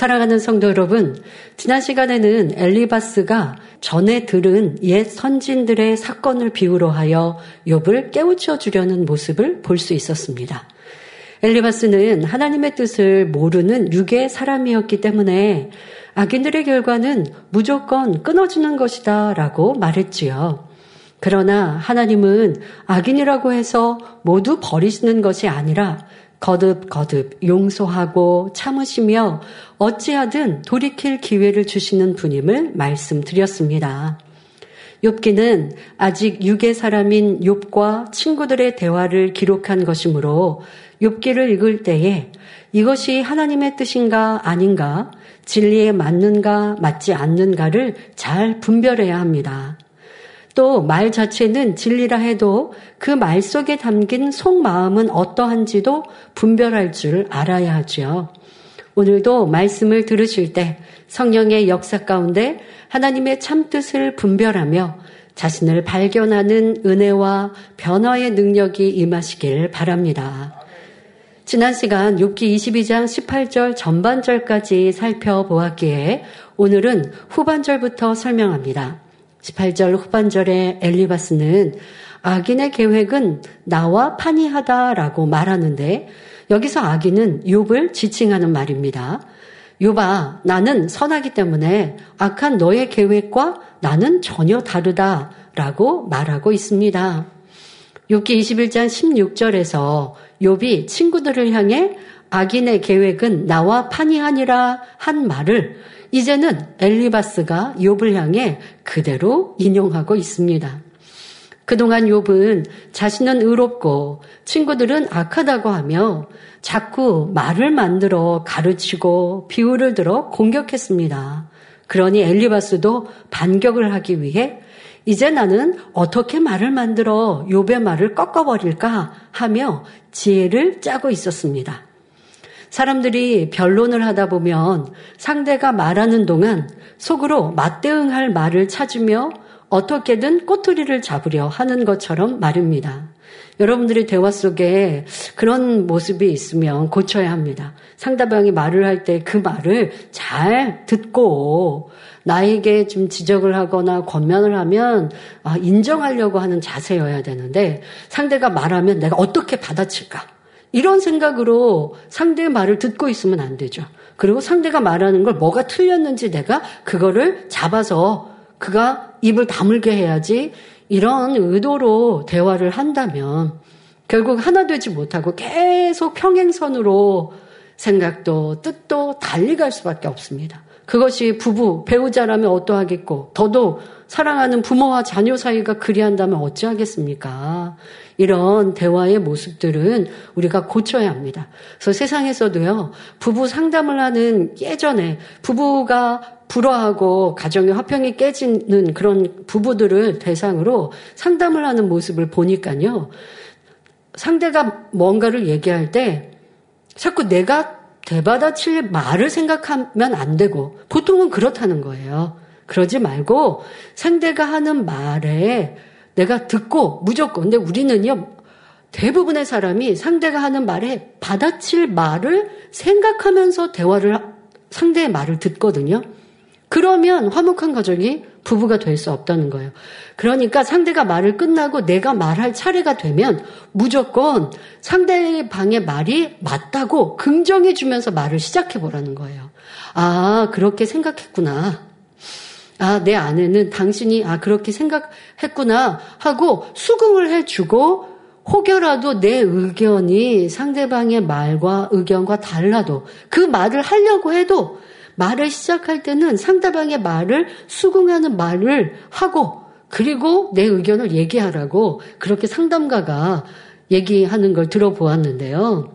사랑하는 성도 여러분, 지난 시간에는 엘리바스가 전에 들은 옛 선진들의 사건을 비유로 하여 욥을 깨우쳐 주려는 모습을 볼 수 있었습니다. 엘리바스는 하나님의 뜻을 모르는 육의 사람이었기 때문에 악인들의 결과는 무조건 끊어지는 것이다 라고 말했지요. 그러나 하나님은 악인이라고 해서 모두 버리시는 것이 아니라 거듭 거듭 용서하고 참으시며 어찌하든 돌이킬 기회를 주시는 분임을 말씀드렸습니다. 욥기는 아직 육의 사람인 욥과 친구들의 대화를 기록한 것이므로 욥기를 읽을 때에 이것이 하나님의 뜻인가 아닌가, 진리에 맞는가 맞지 않는가를 잘 분별해야 합니다. 또 말 자체는 진리라 해도 그 말 속에 담긴 속마음은 어떠한지도 분별할 줄 알아야 하죠. 오늘도 말씀을 들으실 때 성령의 역사 가운데 하나님의 참뜻을 분별하며 자신을 발견하는 은혜와 변화의 능력이 임하시길 바랍니다. 지난 시간 6기 22장 18절 전반절까지 살펴보았기에 오늘은 후반절부터 설명합니다. 18절 후반절에 엘리바스는 악인의 계획은 나와 판이하다라고 말하는데 여기서 악인은 욥을 지칭하는 말입니다. 욥아 나는 선하기 때문에 악한 너의 계획과 나는 전혀 다르다라고 말하고 있습니다. 욥기 21장 16절에서 욥이 친구들을 향해 악인의 계획은 나와 판이하니라 한 말을 이제는 엘리바스가 욥을 향해 그대로 인용하고 있습니다. 그동안 욥은 자신은 의롭고 친구들은 악하다고 하며 자꾸 말을 만들어 가르치고 비유를 들어 공격했습니다. 그러니 엘리바스도 반격을 하기 위해 이제 나는 어떻게 말을 만들어 욥의 말을 꺾어버릴까 하며 지혜를 짜고 있었습니다. 사람들이 변론을 하다 보면 상대가 말하는 동안 속으로 맞대응할 말을 찾으며 어떻게든 꼬투리를 잡으려 하는 것처럼 말입니다. 여러분들의 대화 속에 그런 모습이 있으면 고쳐야 합니다. 상대방이 말을 할 때 그 말을 잘 듣고 나에게 좀 지적을 하거나 권면을 하면 아, 인정하려고 하는 자세여야 되는데 상대가 말하면 내가 어떻게 받아칠까? 이런 생각으로 상대의 말을 듣고 있으면 안 되죠. 그리고 상대가 말하는 걸 뭐가 틀렸는지 내가 그거를 잡아서 그가 입을 다물게 해야지 이런 의도로 대화를 한다면 결국 하나 되지 못하고 계속 평행선으로 생각도 뜻도 달리 갈 수밖에 없습니다. 그것이 부부, 배우자라면 어떠하겠고, 더도 사랑하는 부모와 자녀 사이가 그리한다면 어찌하겠습니까? 이런 대화의 모습들은 우리가 고쳐야 합니다. 그래서 세상에서도요, 부부 상담을 하는 예전에 부부가 불화하고 가정의 화평이 깨지는 그런 부부들을 대상으로 상담을 하는 모습을 보니까요, 상대가 뭔가를 얘기할 때 자꾸 내가 대받아칠 말을 생각하면 안 되고 보통은 그렇다는 거예요. 그러지 말고 상대가 하는 말에 내가 듣고 무조건 근데 우리는요 대부분의 사람이 상대가 하는 말에 받아칠 말을 생각하면서 대화를 상대의 말을 듣거든요. 그러면 화목한 가정이 부부가 될 수 없다는 거예요. 그러니까 상대가 말을 끝나고 내가 말할 차례가 되면 무조건 상대방의 말이 맞다고 긍정해 주면서 말을 시작해 보라는 거예요. 아, 그렇게 생각했구나. 아, 내 아내는 당신이 아, 그렇게 생각했구나 하고 수긍을 해 주고 혹여라도 내 의견이 상대방의 말과 의견과 달라도 그 말을 하려고 해도 말을 시작할 때는 상대방의 말을 수긍하는 말을 하고 그리고 내 의견을 얘기하라고 그렇게 상담가가 얘기하는 걸 들어보았는데요.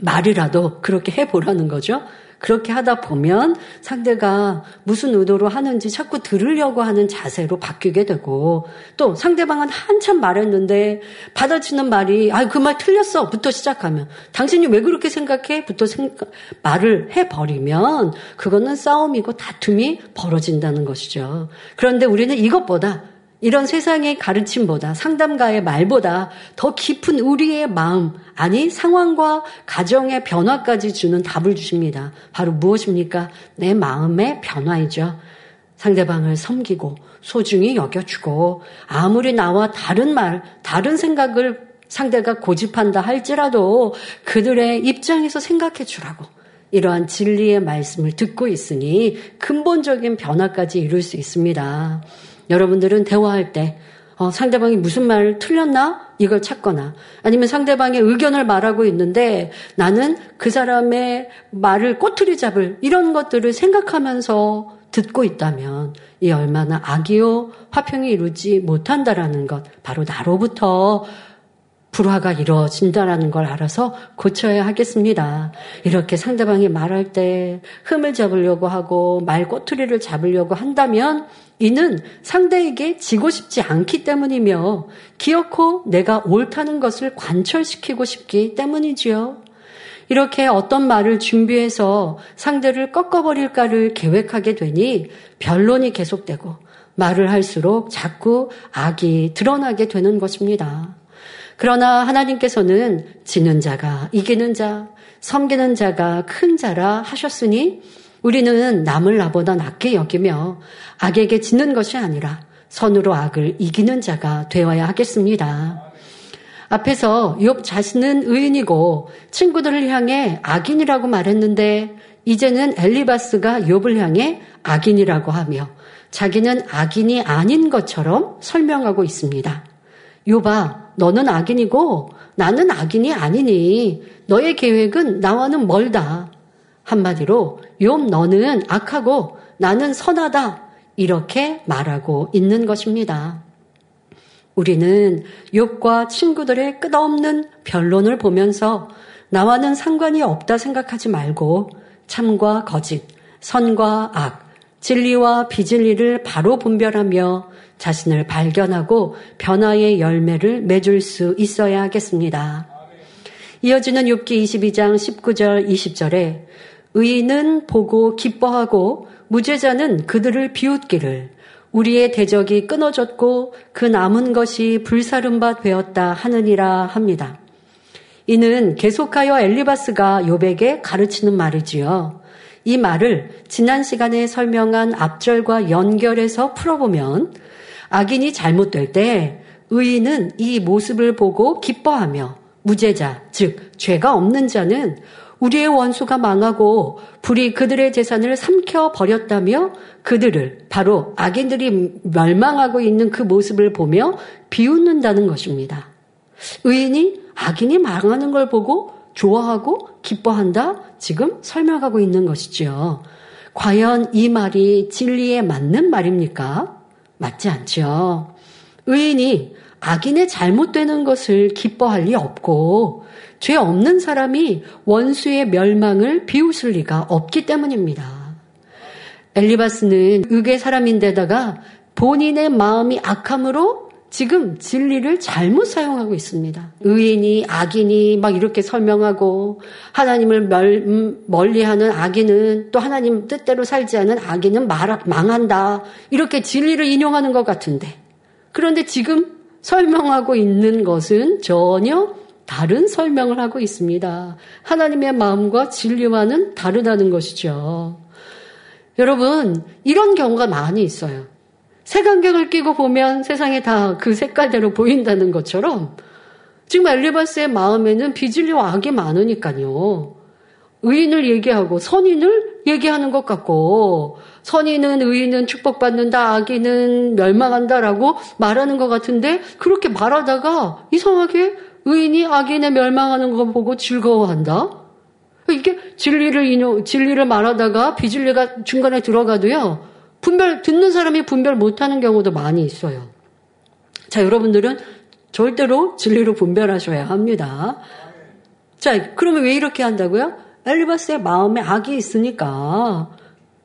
말이라도 그렇게 해보라는 거죠. 그렇게 하다 보면 상대가 무슨 의도로 하는지 자꾸 들으려고 하는 자세로 바뀌게 되고 또 상대방은 한참 말했는데 받아치는 말이 아 그 말 틀렸어 부터 시작하면 당신이 왜 그렇게 생각해 부터 생각, 말을 해버리면 그거는 싸움이고 다툼이 벌어진다는 것이죠. 그런데 우리는 이것보다 이런 세상의 가르침보다 상담가의 말보다 더 깊은 우리의 마음, 아니 상황과 가정의 변화까지 주는 답을 주십니다. 바로 무엇입니까? 내 마음의 변화이죠. 상대방을 섬기고 소중히 여겨주고 아무리 나와 다른 말, 다른 생각을 상대가 고집한다 할지라도 그들의 입장에서 생각해 주라고. 이러한 진리의 말씀을 듣고 있으니 근본적인 변화까지 이룰 수 있습니다. 여러분들은 대화할 때 어, 상대방이 무슨 말을 틀렸나? 이걸 찾거나 아니면 상대방의 의견을 말하고 있는데 나는 그 사람의 말을 꼬투리 잡을 이런 것들을 생각하면서 듣고 있다면 이 얼마나 악이요 화평이 이루지 못한다라는 것 바로 나로부터 불화가 이루어진다라는 걸 알아서 고쳐야 하겠습니다. 이렇게 상대방이 말할 때 흠을 잡으려고 하고 말 꼬투리를 잡으려고 한다면 이는 상대에게 지고 싶지 않기 때문이며 기어코 내가 옳다는 것을 관철시키고 싶기 때문이지요. 이렇게 어떤 말을 준비해서 상대를 꺾어버릴까를 계획하게 되니 변론이 계속되고 말을 할수록 자꾸 악이 드러나게 되는 것입니다. 그러나 하나님께서는 지는 자가 이기는 자, 섬기는 자가 큰 자라 하셨으니 우리는 남을 나보다 낮게 여기며 악에게 지는 것이 아니라 선으로 악을 이기는 자가 되어야 하겠습니다. 앞에서 욥 자신은 의인이고 친구들을 향해 악인이라고 말했는데 이제는 엘리바스가 욥을 향해 악인이라고 하며 자기는 악인이 아닌 것처럼 설명하고 있습니다. 욥아, 너는 악인이고 나는 악인이 아니니 너의 계획은 나와는 멀다. 한마디로 욥 너는 악하고 나는 선하다. 이렇게 말하고 있는 것입니다. 우리는 욥과 친구들의 끝없는 변론을 보면서 나와는 상관이 없다 생각하지 말고 참과 거짓, 선과 악, 진리와 비진리를 바로 분별하며 자신을 발견하고 변화의 열매를 맺을 수 있어야 하겠습니다. 이어지는 욥기 22장 19절 20절에 의인은 보고 기뻐하고 무죄자는 그들을 비웃기를 우리의 대적이 끊어졌고 그 남은 것이 불사른 바 되었다 하느니라 합니다. 이는 계속하여 엘리바스가 욥에게 가르치는 말이지요. 이 말을 지난 시간에 설명한 앞절과 연결해서 풀어보면 악인이 잘못될 때 의인은 이 모습을 보고 기뻐하며 무죄자, 즉 죄가 없는 자는 우리의 원수가 망하고 불이 그들의 재산을 삼켜 버렸다며 그들을 바로 악인들이 멸망하고 있는 그 모습을 보며 비웃는다는 것입니다. 의인이 악인이 망하는 걸 보고 좋아하고 기뻐한다? 지금 설명하고 있는 것이지요. 과연 이 말이 진리에 맞는 말입니까? 맞지 않죠. 의인이 악인의 잘못되는 것을 기뻐할 리 없고 죄 없는 사람이 원수의 멸망을 비웃을 리가 없기 때문입니다. 엘리바스는 의계 사람인데다가 본인의 마음이 악함으로 지금 진리를 잘못 사용하고 있습니다. 의인이 악인이 막 이렇게 설명하고 하나님을 멸, 멀리하는 악인은 또 하나님 뜻대로 살지 않은 악인은 말, 망한다. 이렇게 진리를 인용하는 것 같은데 그런데 지금 설명하고 있는 것은 전혀 다른 설명을 하고 있습니다. 하나님의 마음과 진리와는 다르다는 것이죠. 여러분, 이런 경우가 많이 있어요. 색안경을 끼고 보면 세상에 다 그 색깔대로 보인다는 것처럼 지금 엘리바스의 마음에는 비질리와 악이 많으니까요. 의인을 얘기하고 선인을 얘기하는 것 같고 선인은 의인은 축복받는다 악인은 멸망한다라고 말하는 것 같은데 그렇게 말하다가 이상하게 의인이 악인의 멸망하는 거 보고 즐거워한다. 이게 진리를 인용 진리를 말하다가 비진리가 중간에 들어가도요. 분별, 듣는 사람이 분별 못하는 경우도 많이 있어요. 자, 여러분들은 절대로 진리로 분별하셔야 합니다. 자, 그러면 왜 이렇게 한다고요? 엘리바스의 마음에 악이 있으니까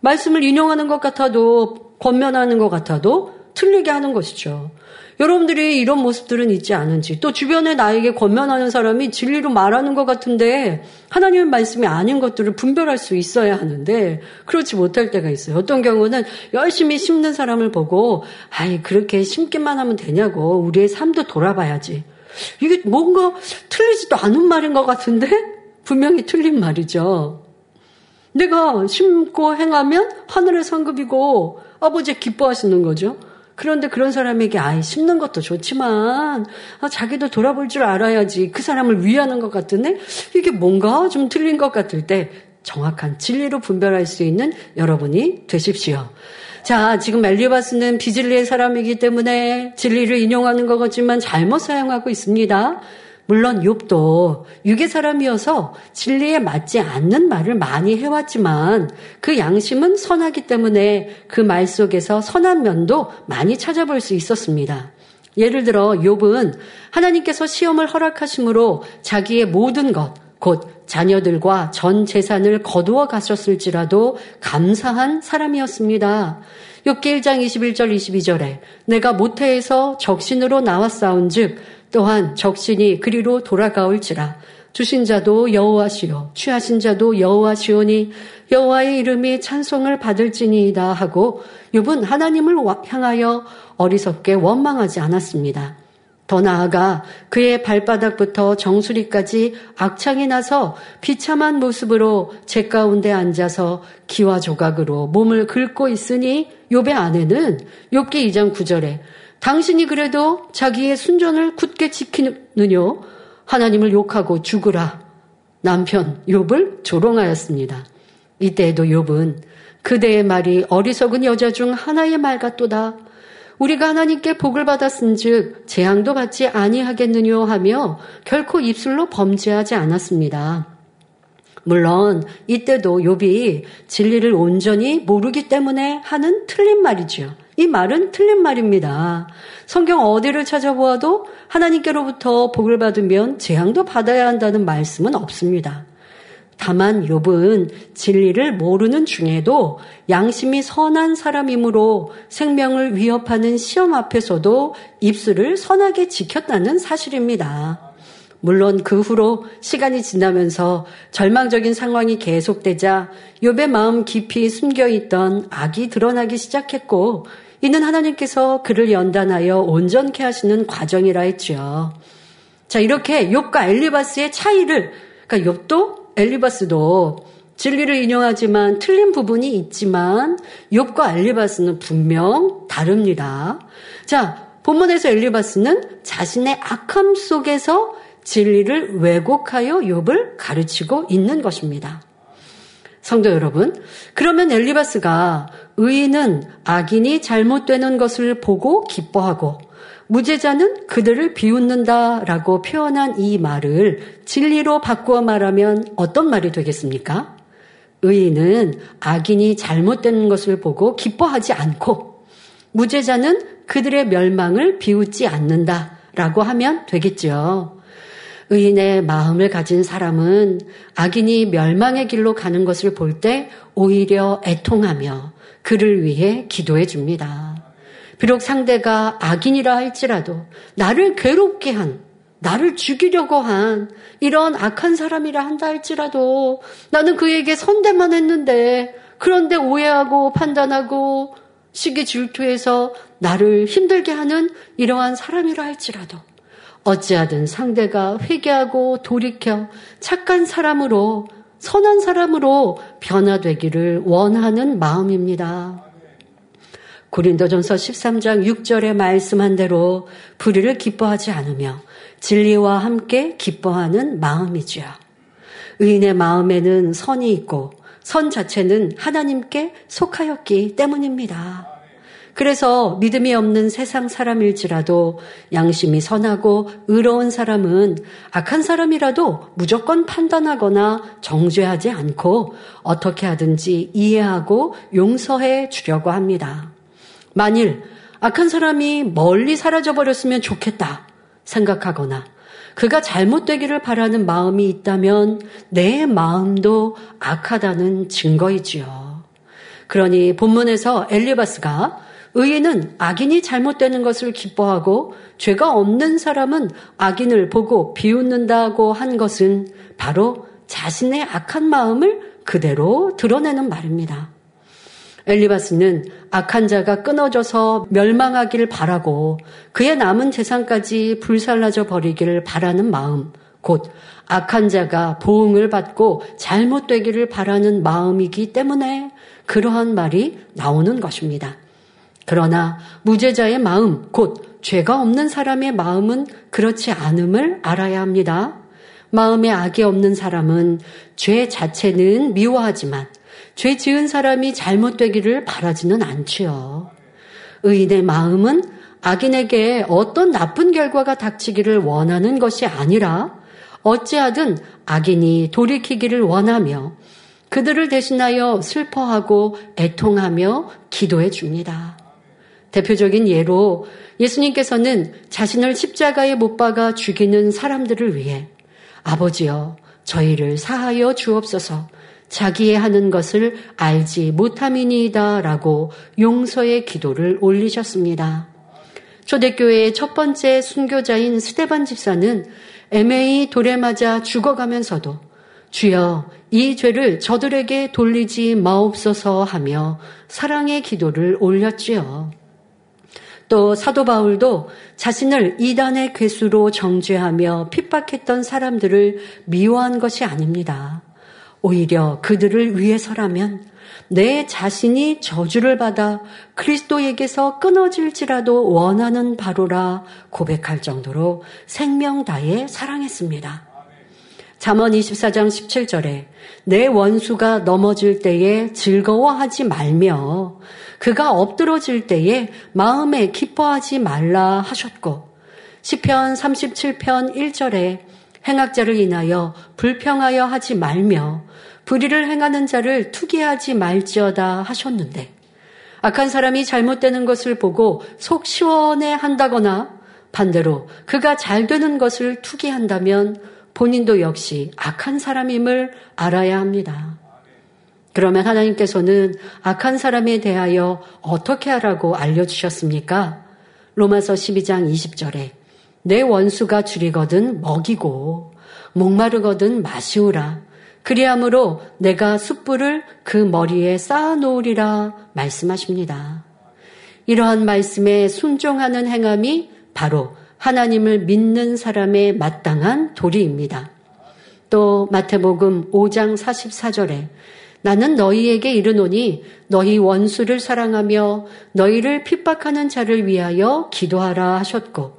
말씀을 인용하는 것 같아도 권면하는 것 같아도 틀리게 하는 것이죠. 여러분들이 이런 모습들은 있지 않은지 또 주변에 나에게 권면하는 사람이 진리로 말하는 것 같은데 하나님의 말씀이 아닌 것들을 분별할 수 있어야 하는데 그렇지 못할 때가 있어요. 어떤 경우는 열심히 심는 사람을 보고 아이 그렇게 심기만 하면 되냐고 우리의 삶도 돌아봐야지. 이게 뭔가 틀리지도 않은 말인 것 같은데 분명히 틀린 말이죠. 내가 심고 행하면 하늘의 상급이고 아버지 기뻐하시는 거죠. 그런데 그런 사람에게 아이 심는 것도 좋지만 아, 자기도 돌아볼 줄 알아야지 그 사람을 위하는 것 같은데 이게 뭔가 좀 틀린 것 같을 때 정확한 진리로 분별할 수 있는 여러분이 되십시오. 자, 지금 엘리바스는 비진리의 사람이기 때문에 진리를 인용하는 것 같지만 잘못 사용하고 있습니다. 물론 욥도 유괴 사람이어서 진리에 맞지 않는 말을 많이 해왔지만 그 양심은 선하기 때문에 그 말 속에서 선한 면도 많이 찾아볼 수 있었습니다. 예를 들어 욥은 하나님께서 시험을 허락하심으로 자기의 모든 것, 곧 자녀들과 전 재산을 거두어 가셨을지라도 감사한 사람이었습니다. 욥기 1장 21절 22절에 내가 모태에서 적신으로 나왔사온즉 또한 적신이 그리로 돌아가올지라 주신 자도 여호와시요 취하신 자도 여호와시오니 여호와의 이름이 찬송을 받을지니이다 하고 욥은 하나님을 향하여 어리석게 원망하지 않았습니다. 더 나아가 그의 발바닥부터 정수리까지 악창이 나서 비참한 모습으로 제 가운데 앉아서 기와 조각으로 몸을 긁고 있으니 욥의 아내는 욥기 2장 9절에 당신이 그래도 자기의 순전을 굳게 지키느뇨 하나님을 욕하고 죽으라. 남편 욥을 조롱하였습니다. 이때에도 욥은 그대의 말이 어리석은 여자 중 하나의 말 같도다. 우리가 하나님께 복을 받았은즉 재앙도 받지 아니하겠느뇨 하며 결코 입술로 범죄하지 않았습니다. 물론 이때도 욥이 진리를 온전히 모르기 때문에 하는 틀린 말이지요. 이 말은 틀린 말입니다. 성경 어디를 찾아보아도 하나님께로부터 복을 받으면 재앙도 받아야 한다는 말씀은 없습니다. 다만 욥은 진리를 모르는 중에도 양심이 선한 사람이므로 생명을 위협하는 시험 앞에서도 입술을 선하게 지켰다는 사실입니다. 물론 그 후로 시간이 지나면서 절망적인 상황이 계속되자 욥의 마음 깊이 숨겨 있던 악이 드러나기 시작했고 이는 하나님께서 그를 연단하여 온전케 하시는 과정이라 했죠. 자, 이렇게 욥과 엘리바스의 차이를 그러니까 욥도 엘리바스도 진리를 인용하지만 틀린 부분이 있지만 욥과 엘리바스는 분명 다릅니다. 자, 본문에서 엘리바스는 자신의 악함 속에서 진리를 왜곡하여 욥을 가르치고 있는 것입니다. 성도 여러분, 그러면 엘리바스가 의인은 악인이 잘못되는 것을 보고 기뻐하고 무죄자는 그들을 비웃는다라고 표현한 이 말을 진리로 바꾸어 말하면 어떤 말이 되겠습니까? 의인은 악인이 잘못되는 것을 보고 기뻐하지 않고 무죄자는 그들의 멸망을 비웃지 않는다라고 하면 되겠죠. 의인의 마음을 가진 사람은 악인이 멸망의 길로 가는 것을 볼 때 오히려 애통하며 그를 위해 기도해 줍니다. 비록 상대가 악인이라 할지라도 나를 괴롭게 한, 나를 죽이려고 한 이런 악한 사람이라 한다 할지라도 나는 그에게 선대만 했는데 그런데 오해하고 판단하고 시기 질투해서 나를 힘들게 하는 이러한 사람이라 할지라도 어찌하든 상대가 회개하고 돌이켜 착한 사람으로 선한 사람으로 변화되기를 원하는 마음입니다. 고린도전서 13장 6절에 말씀한 대로 불의를 기뻐하지 않으며 진리와 함께 기뻐하는 마음이지요. 의인의 마음에는 선이 있고 선 자체는 하나님께 속하였기 때문입니다. 그래서 믿음이 없는 세상 사람일지라도 양심이 선하고 의로운 사람은 악한 사람이라도 무조건 판단하거나 정죄하지 않고 어떻게 하든지 이해하고 용서해 주려고 합니다. 만일 악한 사람이 멀리 사라져 버렸으면 좋겠다 생각하거나 그가 잘못되기를 바라는 마음이 있다면 내 마음도 악하다는 증거이지요. 그러니 본문에서 엘리바스가 의인은 악인이 잘못되는 것을 기뻐하고 죄가 없는 사람은 악인을 보고 비웃는다고 한 것은 바로 자신의 악한 마음을 그대로 드러내는 말입니다. 엘리바스는 악한 자가 끊어져서 멸망하기를 바라고 그의 남은 재산까지 불살라져 버리기를 바라는 마음, 곧 악한 자가 보응을 받고 잘못되기를 바라는 마음이기 때문에 그러한 말이 나오는 것입니다. 그러나 무죄자의 마음, 곧 죄가 없는 사람의 마음은 그렇지 않음을 알아야 합니다. 마음에 악이 없는 사람은 죄 자체는 미워하지만 죄 지은 사람이 잘못되기를 바라지는 않지요. 의인의 마음은 악인에게 어떤 나쁜 결과가 닥치기를 원하는 것이 아니라 어찌하든 악인이 돌이키기를 원하며 그들을 대신하여 슬퍼하고 애통하며 기도해 줍니다. 대표적인 예로 예수님께서는 자신을 십자가에 못 박아 죽이는 사람들을 위해 아버지여 저희를 사하여 주옵소서 자기의 하는 것을 알지 못함이니이다 라고 용서의 기도를 올리셨습니다. 초대교회의 첫 번째 순교자인 스테반 집사는 애매히 돌에 맞아 죽어가면서도 주여 이 죄를 저들에게 돌리지 마옵소서 하며 사랑의 기도를 올렸지요. 또 사도 바울도 자신을 이단의 괴수로 정죄하며 핍박했던 사람들을 미워한 것이 아닙니다. 오히려 그들을 위해서라면 내 자신이 저주를 받아 그리스도에게서 끊어질지라도 원하는 바로라 고백할 정도로 생명 다해 사랑했습니다. 잠언 24장 17절에 내 원수가 넘어질 때에 즐거워하지 말며 그가 엎드러질 때에 마음에 기뻐하지 말라 하셨고 시편 37편 1절에 행악자를 인하여 불평하여 하지 말며 불의를 행하는 자를 투기하지 말지어다 하셨는데 악한 사람이 잘못되는 것을 보고 속 시원해 한다거나 반대로 그가 잘 되는 것을 투기한다면 본인도 역시 악한 사람임을 알아야 합니다. 그러면 하나님께서는 악한 사람에 대하여 어떻게 하라고 알려주셨습니까? 로마서 12장 20절에 내 원수가 줄이거든 먹이고 목마르거든 마시우라. 그리함으로 내가 숯불을 그 머리에 쌓아놓으리라 말씀하십니다. 이러한 말씀에 순종하는 행함이 바로 하나님을 믿는 사람의 마땅한 도리입니다. 또 마태복음 5장 44절에 나는 너희에게 이르노니 너희 원수를 사랑하며 너희를 핍박하는 자를 위하여 기도하라 하셨고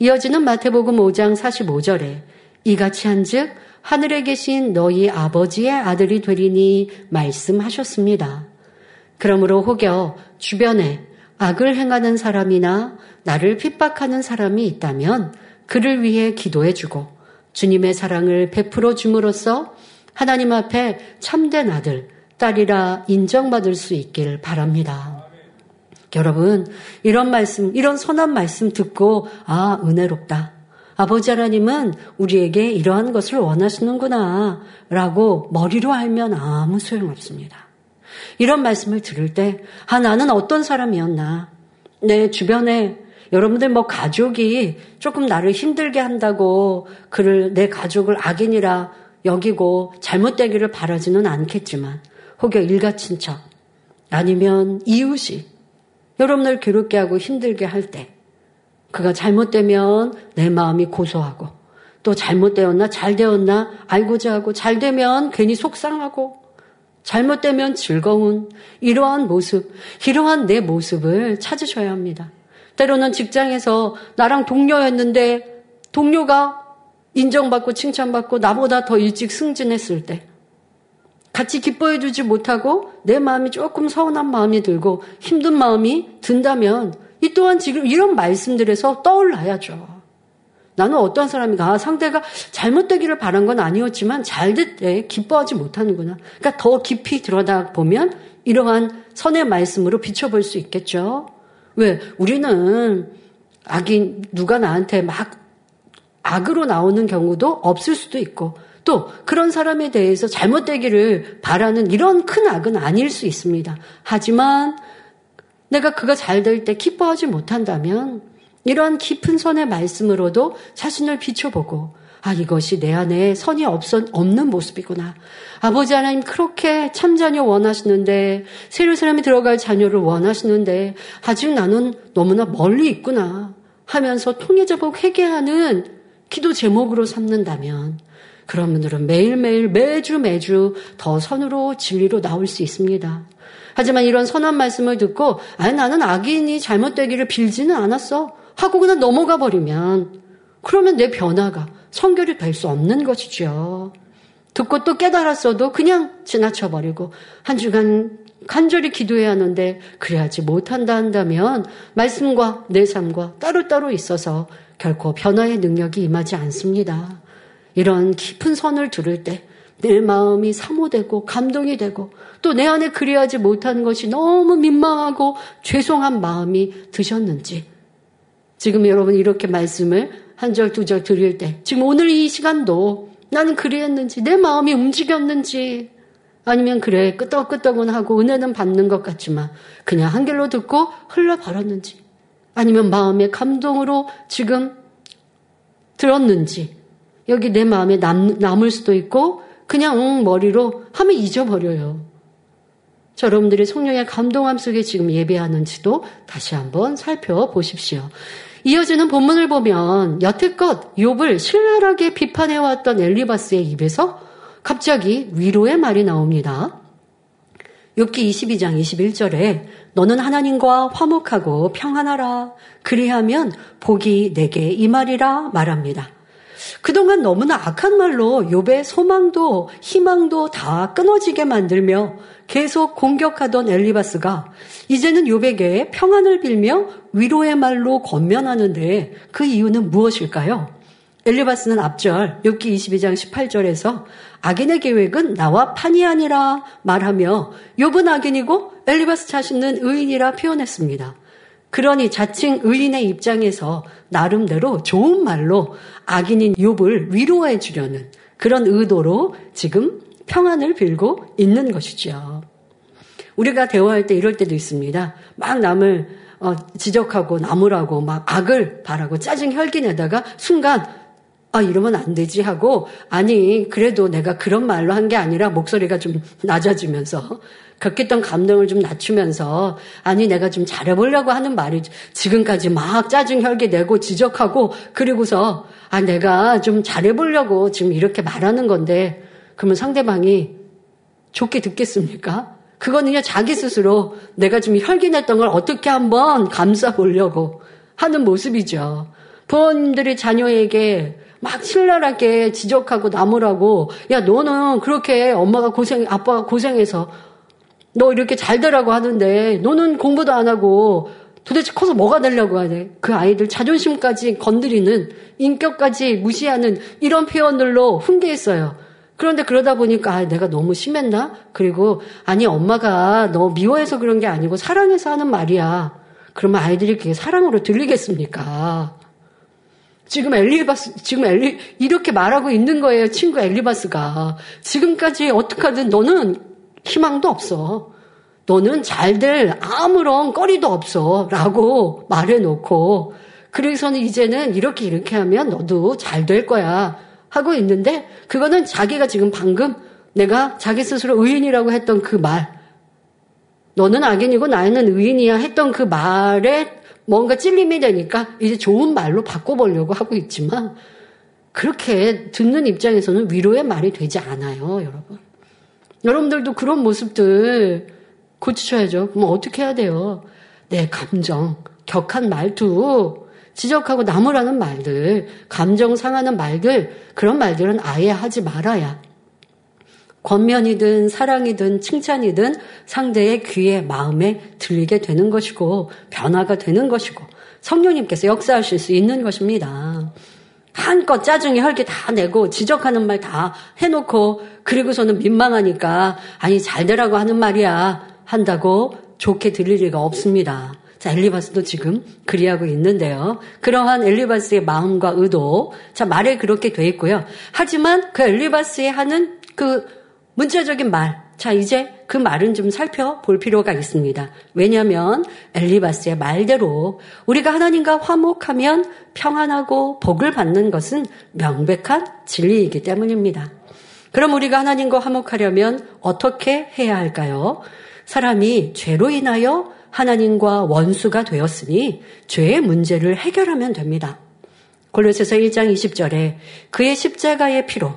이어지는 마태복음 5장 45절에 이같이 한즉 하늘에 계신 너희 아버지의 아들이 되리니 말씀하셨습니다. 그러므로 혹여 주변에 악을 행하는 사람이나 나를 핍박하는 사람이 있다면 그를 위해 기도해주고 주님의 사랑을 베풀어 줌으로써 하나님 앞에 참된 아들, 딸이라 인정받을 수 있길 바랍니다. 여러분, 이런 말씀, 이런 선한 말씀 듣고, 아, 은혜롭다. 아버지 하나님은 우리에게 이러한 것을 원하시는구나 라고 머리로 알면 아무 소용없습니다. 이런 말씀을 들을 때, 아, 나는 어떤 사람이었나. 내 주변에 여러분들 뭐 가족이 조금 나를 힘들게 한다고 그를 내 가족을 악인이라 여기고 잘못되기를 바라지는 않겠지만 혹여 일가 친척 아니면 이웃이 여러분을 괴롭게 하고 힘들게 할 때 그가 잘못되면 내 마음이 고소하고 또 잘못되었나 잘 되었나 알고자 하고 잘 되면 괜히 속상하고 잘못되면 즐거운 이러한 모습, 이러한 내 모습을 찾으셔야 합니다. 때로는 직장에서 나랑 동료였는데 동료가 인정받고 칭찬받고 나보다 더 일찍 승진했을 때 같이 기뻐해 주지 못하고 내 마음이 조금 서운한 마음이 들고 힘든 마음이 든다면 이 또한 지금 이런 말씀들에서 떠올라야죠. 나는 어떤 사람인가 아, 상대가 잘못되기를 바란 건 아니었지만 잘될때 기뻐하지 못하는구나. 그러니까 더 깊이 들여다 보면 이러한 선의 말씀으로 비춰볼 수 있겠죠. 왜 우리는 악인 누가 나한테 막 악으로 나오는 경우도 없을 수도 있고 또 그런 사람에 대해서 잘못되기를 바라는 이런 큰 악은 아닐 수 있습니다. 하지만 내가 그가 잘 될 때 기뻐하지 못한다면 이러한 깊은 선의 말씀으로도 자신을 비춰보고 아 이것이 내 안에 선이 없어, 없는 모습이구나. 아버지 하나님 그렇게 참 자녀 원하시는데 새로 사람이 들어갈 자녀를 원하시는데 아직 나는 너무나 멀리 있구나 하면서 통해져보고 회개하는 기도 제목으로 삼는다면 그런 분들은 매일매일 매주 매주 더 선으로 진리로 나올 수 있습니다. 하지만 이런 선한 말씀을 듣고 아니 나는 악인이 잘못되기를 빌지는 않았어 하고 그냥 넘어가 버리면 그러면 내 변화가 성결이 될 수 없는 것이죠. 듣고 또 깨달았어도 그냥 지나쳐 버리고 한 주간 간절히 기도해야 하는데 그래야지 못한다 한다면 말씀과 내 삶과 따로따로 있어서 결코 변화의 능력이 임하지 않습니다. 이런 깊은 선을 들을 때 내 마음이 사모되고 감동이 되고 또 내 안에 그리하지 못한 것이 너무 민망하고 죄송한 마음이 드셨는지 지금 여러분 이렇게 말씀을 한 절 두 절 드릴 때 지금 오늘 이 시간도 나는 그리했는지 내 마음이 움직였는지 아니면 그래 끄떡끄떡은 하고 은혜는 받는 것 같지만 그냥 한 길로 듣고 흘러버렸는지 아니면 마음의 감동으로 지금 들었는지 여기 내 마음에 남, 남을 수도 있고 그냥 응, 머리로 하면 잊어버려요. 자, 여러분들이 성령의 감동함 속에 지금 예배하는지도 다시 한번 살펴보십시오. 이어지는 본문을 보면 여태껏 욥을 신랄하게 비판해왔던 엘리바스의 입에서 갑자기 위로의 말이 나옵니다. 욥기 22장 21절에 너는 하나님과 화목하고 평안하라 그리하면 복이 내게 임하리라 말합니다. 그동안 너무나 악한 말로 욥의 소망도 희망도 다 끊어지게 만들며 계속 공격하던 엘리바스가 이제는 욥에게 평안을 빌며 위로의 말로 권면하는데 그 이유는 무엇일까요? 엘리바스는 앞절 6기 22장 18절에서 악인의 계획은 나와 판이 아니라 말하며 욥은 악인이고 엘리바스 자신은 의인이라 표현했습니다. 그러니 자칭 의인의 입장에서 나름대로 좋은 말로 악인인 욥을 위로해 주려는 그런 의도로 지금 평안을 빌고 있는 것이죠. 우리가 대화할 때 이럴 때도 있습니다. 막 남을 어, 지적하고 나무라고 막 악을 바라고 짜증 혈기 내다가 순간 아 이러면 안 되지 하고 아니 그래도 내가 그런 말로 한 게 아니라 목소리가 좀 낮아지면서 겪었던 감동을 좀 낮추면서 아니 내가 좀 잘해보려고 하는 말이 지금까지 막 짜증 혈기 내고 지적하고 그리고서 아 내가 좀 잘해보려고 지금 이렇게 말하는 건데 그러면 상대방이 좋게 듣겠습니까? 그거는요 자기 스스로 내가 좀 혈기 냈던 걸 어떻게 한번 감싸 보려고 하는 모습이죠. 부모님들이 자녀에게 막 신랄하게 지적하고 나무라고 야 너는 그렇게 엄마가 고생 아빠가 고생해서 너 이렇게 잘 되라고 하는데 너는 공부도 안 하고 도대체 커서 뭐가 되려고 하네. 그 아이들 자존심까지 건드리는 인격까지 무시하는 이런 표현들로 훈계했어요. 그런데 그러다 보니까 아, 내가 너무 심했나? 그리고 아니 엄마가 너 미워해서 그런 게 아니고 사랑해서 하는 말이야. 그러면 아이들이 그게 사랑으로 들리겠습니까? 지금 엘리바스, 지금 엘리, 이렇게 말하고 있는 거예요. 친구 엘리바스가. 지금까지 어떡하든 너는 희망도 없어. 너는 잘 될 아무런 거리도 없어. 라고 말해놓고, 그래서는 이제는 이렇게 이렇게 하면 너도 잘 될 거야. 하고 있는데, 그거는 자기가 지금 방금 내가 자기 스스로 의인이라고 했던 그 말, 너는 악인이고 나는 의인이야 했던 그 말에 뭔가 찔림이 되니까 이제 좋은 말로 바꿔보려고 하고 있지만, 그렇게 듣는 입장에서는 위로의 말이 되지 않아요, 여러분. 여러분들도 그런 모습들 고치셔야죠. 그럼 어떻게 해야 돼요? 내 감정, 격한 말투, 지적하고 나무라는 말들, 감정 상하는 말들, 그런 말들은 아예 하지 말아야. 권면이든 사랑이든 칭찬이든 상대의 귀에 마음에 들리게 되는 것이고 변화가 되는 것이고 성령님께서 역사하실 수 있는 것입니다. 한껏 짜증이 헐게 다 내고 지적하는 말 다 해놓고 그리고서는 민망하니까 아니 잘 되라고 하는 말이야 한다고 좋게 들릴 리가 없습니다. 자, 엘리바스도 지금 그리하고 있는데요. 그러한 엘리바스의 마음과 의도, 자, 말에 그렇게 돼 있고요. 하지만 그 엘리바스의 하는 그 문자적인 말. 자, 이제 그 말은 좀 살펴볼 필요가 있습니다. 왜냐하면 엘리바스의 말대로 우리가 하나님과 화목하면 평안하고 복을 받는 것은 명백한 진리이기 때문입니다. 그럼 우리가 하나님과 화목하려면 어떻게 해야 할까요? 사람이 죄로 인하여 하나님과 원수가 되었으니 죄의 문제를 해결하면 됩니다. 골로새서 1장 20절에 그의 십자가의 피로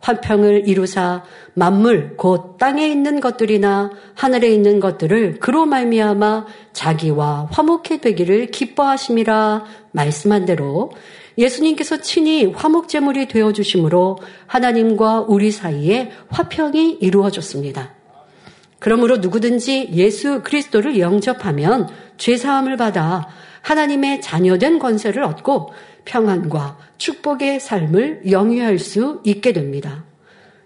화평을 이루사 만물 곧 땅에 있는 것들이나 하늘에 있는 것들을 그로 말미암아 자기와 화목해 되기를 기뻐하심이라 말씀한 대로 예수님께서 친히 화목 제물이 되어 주심으로 하나님과 우리 사이에 화평이 이루어졌습니다. 그러므로 누구든지 예수 그리스도를 영접하면 죄 사함을 받아 하나님의 자녀된 권세를 얻고 평안과 축복의 삶을 영위할 수 있게 됩니다.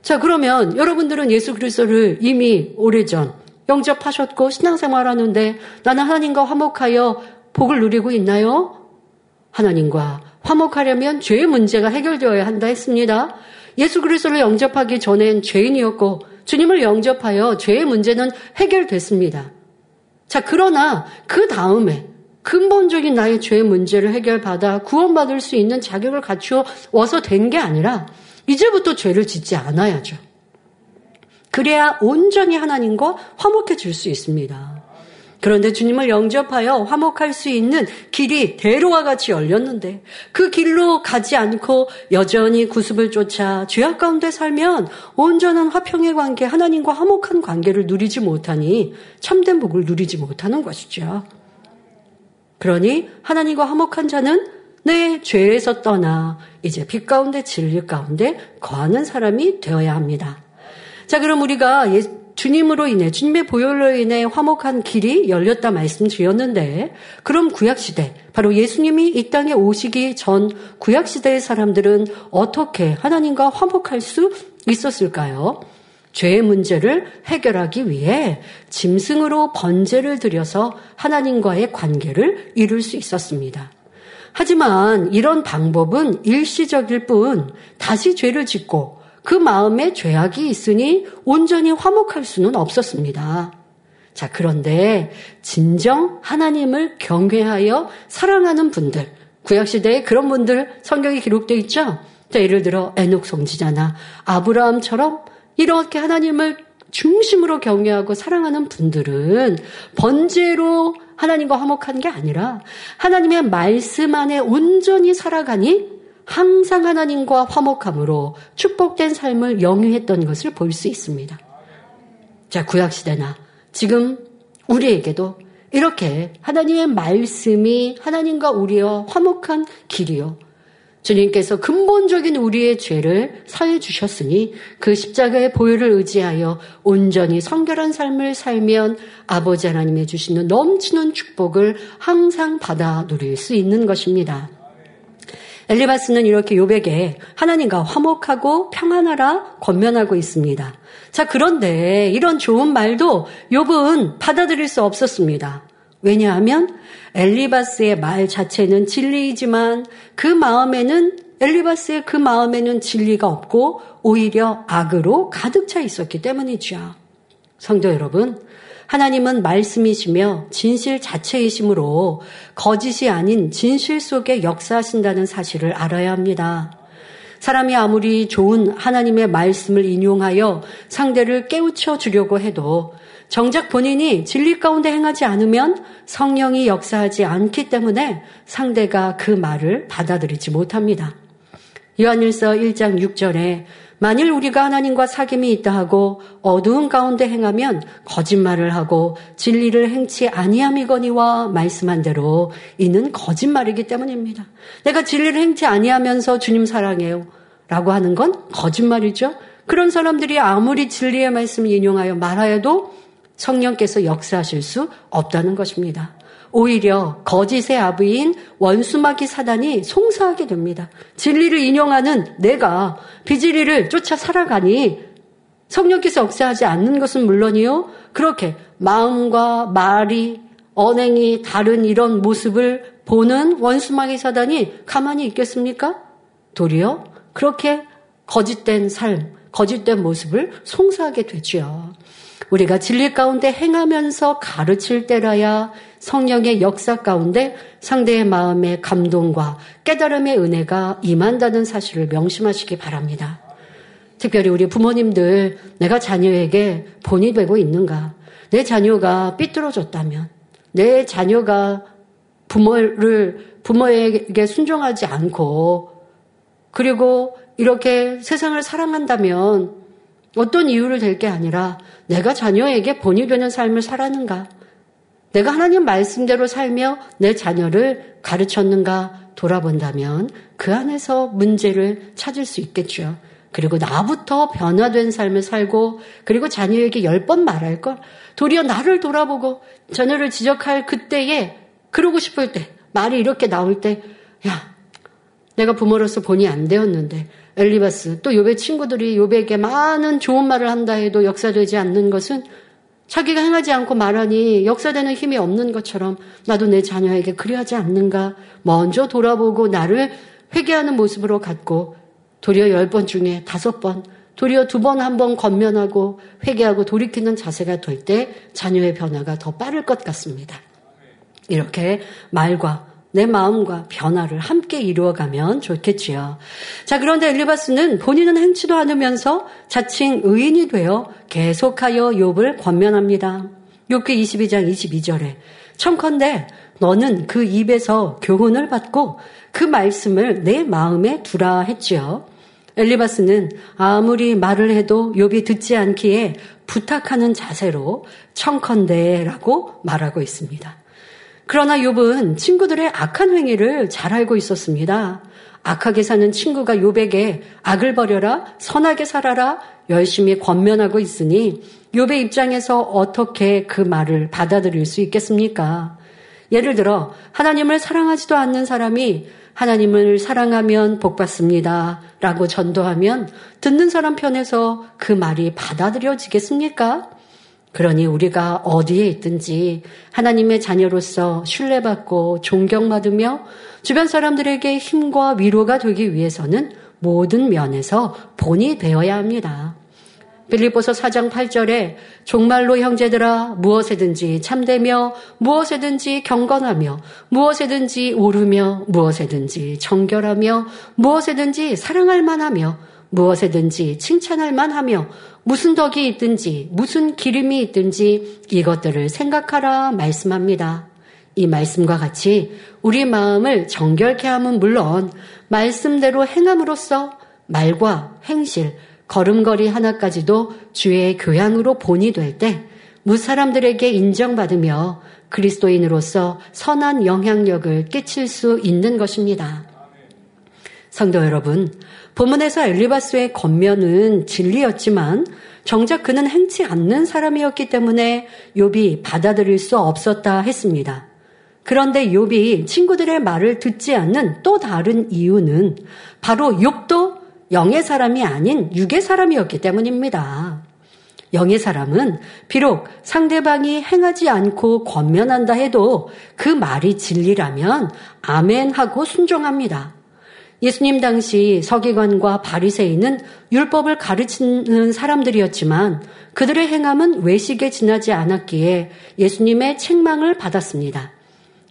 자, 그러면 여러분들은 예수 그리스도를 이미 오래전 영접하셨고 신앙생활 하는데 나는 하나님과 화목하여 복을 누리고 있나요? 하나님과 화목하려면 죄의 문제가 해결되어야 한다 했습니다. 예수 그리스도를 영접하기 전엔 죄인이었고 주님을 영접하여 죄의 문제는 해결됐습니다. 자, 그러나 그 다음에 근본적인 나의 죄의 문제를 해결받아 구원받을 수 있는 자격을 갖추어 와서 된 게 아니라 이제부터 죄를 짓지 않아야죠. 그래야 온전히 하나님과 화목해질 수 있습니다. 그런데 주님을 영접하여 화목할 수 있는 길이 대로와 같이 열렸는데 그 길로 가지 않고 여전히 구습을 쫓아 죄악 가운데 살면 온전한 화평의 관계, 하나님과 화목한 관계를 누리지 못하니 참된 복을 누리지 못하는 것이죠. 그러니 하나님과 화목한 자는 내 죄에서 떠나 이제 빛 가운데 진리 가운데 거하는 사람이 되어야 합니다. 자, 그럼 우리가 예, 주님으로 인해 주님의 보혈로 인해 화목한 길이 열렸다 말씀드렸는데 그럼 구약 시대 바로 예수님이 이 땅에 오시기 전 구약 시대의 사람들은 어떻게 하나님과 화목할 수 있었을까요? 죄의 문제를 해결하기 위해 짐승으로 번제를 드려서 하나님과의 관계를 이룰 수 있었습니다. 하지만 이런 방법은 일시적일 뿐 다시 죄를 짓고 그 마음에 죄악이 있으니 온전히 화목할 수는 없었습니다. 자, 그런데 진정 하나님을 경외하여 사랑하는 분들, 구약시대에 그런 분들 성경에 기록되어 있죠? 자, 예를 들어 에녹 성지자나 아브라함처럼 이렇게 하나님을 중심으로 경외하고 사랑하는 분들은 번제로 하나님과 화목한 게 아니라 하나님의 말씀 안에 온전히 살아가니 항상 하나님과 화목함으로 축복된 삶을 영위했던 것을 볼 수 있습니다. 자, 구약시대나 지금 우리에게도 이렇게 하나님의 말씀이 하나님과 우리와 화목한 길이요. 주님께서 근본적인 우리의 죄를 사해 주셨으니 그 십자가의 보혈을 의지하여 온전히 성결한 삶을 살면 아버지 하나님의 주시는 넘치는 축복을 항상 받아 누릴 수 있는 것입니다. 엘리바스는 이렇게 요백에 하나님과 화목하고 평안하라 권면하고 있습니다. 자, 그런데 이런 좋은 말도 욥은 받아들일 수 없었습니다. 왜냐하면 엘리바스의 말 자체는 진리이지만 그 마음에는 엘리바스의 그 마음에는 진리가 없고 오히려 악으로 가득 차 있었기 때문이죠. 성도 여러분, 하나님은 말씀이시며 진실 자체이시므로 거짓이 아닌 진실 속에 역사하신다는 사실을 알아야 합니다. 사람이 아무리 좋은 하나님의 말씀을 인용하여 상대를 깨우쳐 주려고 해도 정작 본인이 진리 가운데 행하지 않으면 성령이 역사하지 않기 때문에 상대가 그 말을 받아들이지 못합니다. 요한일서 1장 6절에 만일 우리가 하나님과 사귐이 있다 하고 어두운 가운데 행하면 거짓말을 하고 진리를 행치 아니함이거니와 말씀한 대로 이는 거짓말이기 때문입니다. 내가 진리를 행치 아니하면서 주님 사랑해요. 라고 하는 건 거짓말이죠. 그런 사람들이 아무리 진리의 말씀을 인용하여 말하여도 성령께서 역사하실 수 없다는 것입니다. 오히려 거짓의 아부인 원수마귀 사단이 송사하게 됩니다. 진리를 인용하는 내가 비진리를 쫓아 살아가니 성령께서 역사하지 않는 것은 물론이요. 그렇게 마음과 말이 언행이 다른 이런 모습을 보는 원수마귀 사단이 가만히 있겠습니까? 도리어 그렇게 거짓된 삶, 거짓된 모습을 송사하게 되지요. 우리가 진리 가운데 행하면서 가르칠 때라야 성령의 역사 가운데 상대의 마음의 감동과 깨달음의 은혜가 임한다는 사실을 명심하시기 바랍니다. 특별히 우리 부모님들 내가 자녀에게 본이 되고 있는가? 내 자녀가 삐뚤어졌다면 내 자녀가 부모를 부모에게 순종하지 않고 그리고 이렇게 세상을 사랑한다면 어떤 이유를 댈 게 아니라 내가 자녀에게 본이 되는 삶을 살았는가? 내가 하나님 말씀대로 살며 내 자녀를 가르쳤는가 돌아본다면 그 안에서 문제를 찾을 수 있겠죠. 그리고 나부터 변화된 삶을 살고 그리고 자녀에게 열 번 말할 걸 도리어 나를 돌아보고 자녀를 지적할 그때에 그러고 싶을 때 말이 이렇게 나올 때 야, 내가 부모로서 본이 안 되었는데 엘리바스 또 요배 친구들이 요배에게 많은 좋은 말을 한다 해도 역사되지 않는 것은 자기가 행하지 않고 말하니 역사되는 힘이 없는 것처럼 나도 내 자녀에게 그리하지 않는가 먼저 돌아보고 나를 회개하는 모습으로 갖고 도리어 열 번 중에 다섯 번 도리어 두 번 한 번 건면하고 회개하고 돌이키는 자세가 될 때 자녀의 변화가 더 빠를 것 같습니다. 이렇게 말과 내 마음과 변화를 함께 이루어가면 좋겠지요. 자, 그런데 엘리바스는 본인은 행치도 않으면서 자칭 의인이 되어 계속하여 욥을 권면합니다. 욥기 22장 22절에 청컨대 너는 그 입에서 교훈을 받고 그 말씀을 내 마음에 두라 했지요. 엘리바스는 아무리 말을 해도 욥이 듣지 않기에 부탁하는 자세로 청컨대라고 말하고 있습니다. 그러나 욥은 친구들의 악한 행위를 잘 알고 있었습니다. 악하게 사는 친구가 욥에게 악을 버려라, 선하게 살아라, 열심히 권면하고 있으니 욥의 입장에서 어떻게 그 말을 받아들일 수 있겠습니까? 예를 들어 하나님을 사랑하지도 않는 사람이 하나님을 사랑하면 복 받습니다. 라고 전도하면 듣는 사람 편에서 그 말이 받아들여지겠습니까? 그러니 우리가 어디에 있든지 하나님의 자녀로서 신뢰받고 존경받으며 주변 사람들에게 힘과 위로가 되기 위해서는 모든 면에서 본이 되어야 합니다. 빌립보서 4장 8절에 종말로 형제들아 무엇에든지 참되며 무엇에든지 경건하며 무엇에든지 오르며 무엇에든지 정결하며 무엇에든지 사랑할 만하며 무엇에든지 칭찬할 만하며 무슨 덕이 있든지 무슨 기름이 있든지 이것들을 생각하라 말씀합니다. 이 말씀과 같이 우리 마음을 정결케 함은 물론 말씀대로 행함으로써 말과 행실, 걸음걸이 하나까지도 주의 교양으로 본이 될 때 무사람들에게 인정받으며 그리스도인으로서 선한 영향력을 끼칠 수 있는 것입니다. 성도 여러분, 본문에서 엘리바스의 겉면은 진리였지만 정작 그는 행치 않는 사람이었기 때문에 욥이 받아들일 수 없었다 했습니다. 그런데 욥이 친구들의 말을 듣지 않는 또 다른 이유는 바로 욥도 영의 사람이 아닌 육의 사람이었기 때문입니다. 영의 사람은 비록 상대방이 행하지 않고 권면한다 해도 그 말이 진리라면 아멘 하고 순종합니다. 예수님 당시 서기관과 바리새인은 율법을 가르치는 사람들이었지만 그들의 행함은 외식에 지나지 않았기에 예수님의 책망을 받았습니다.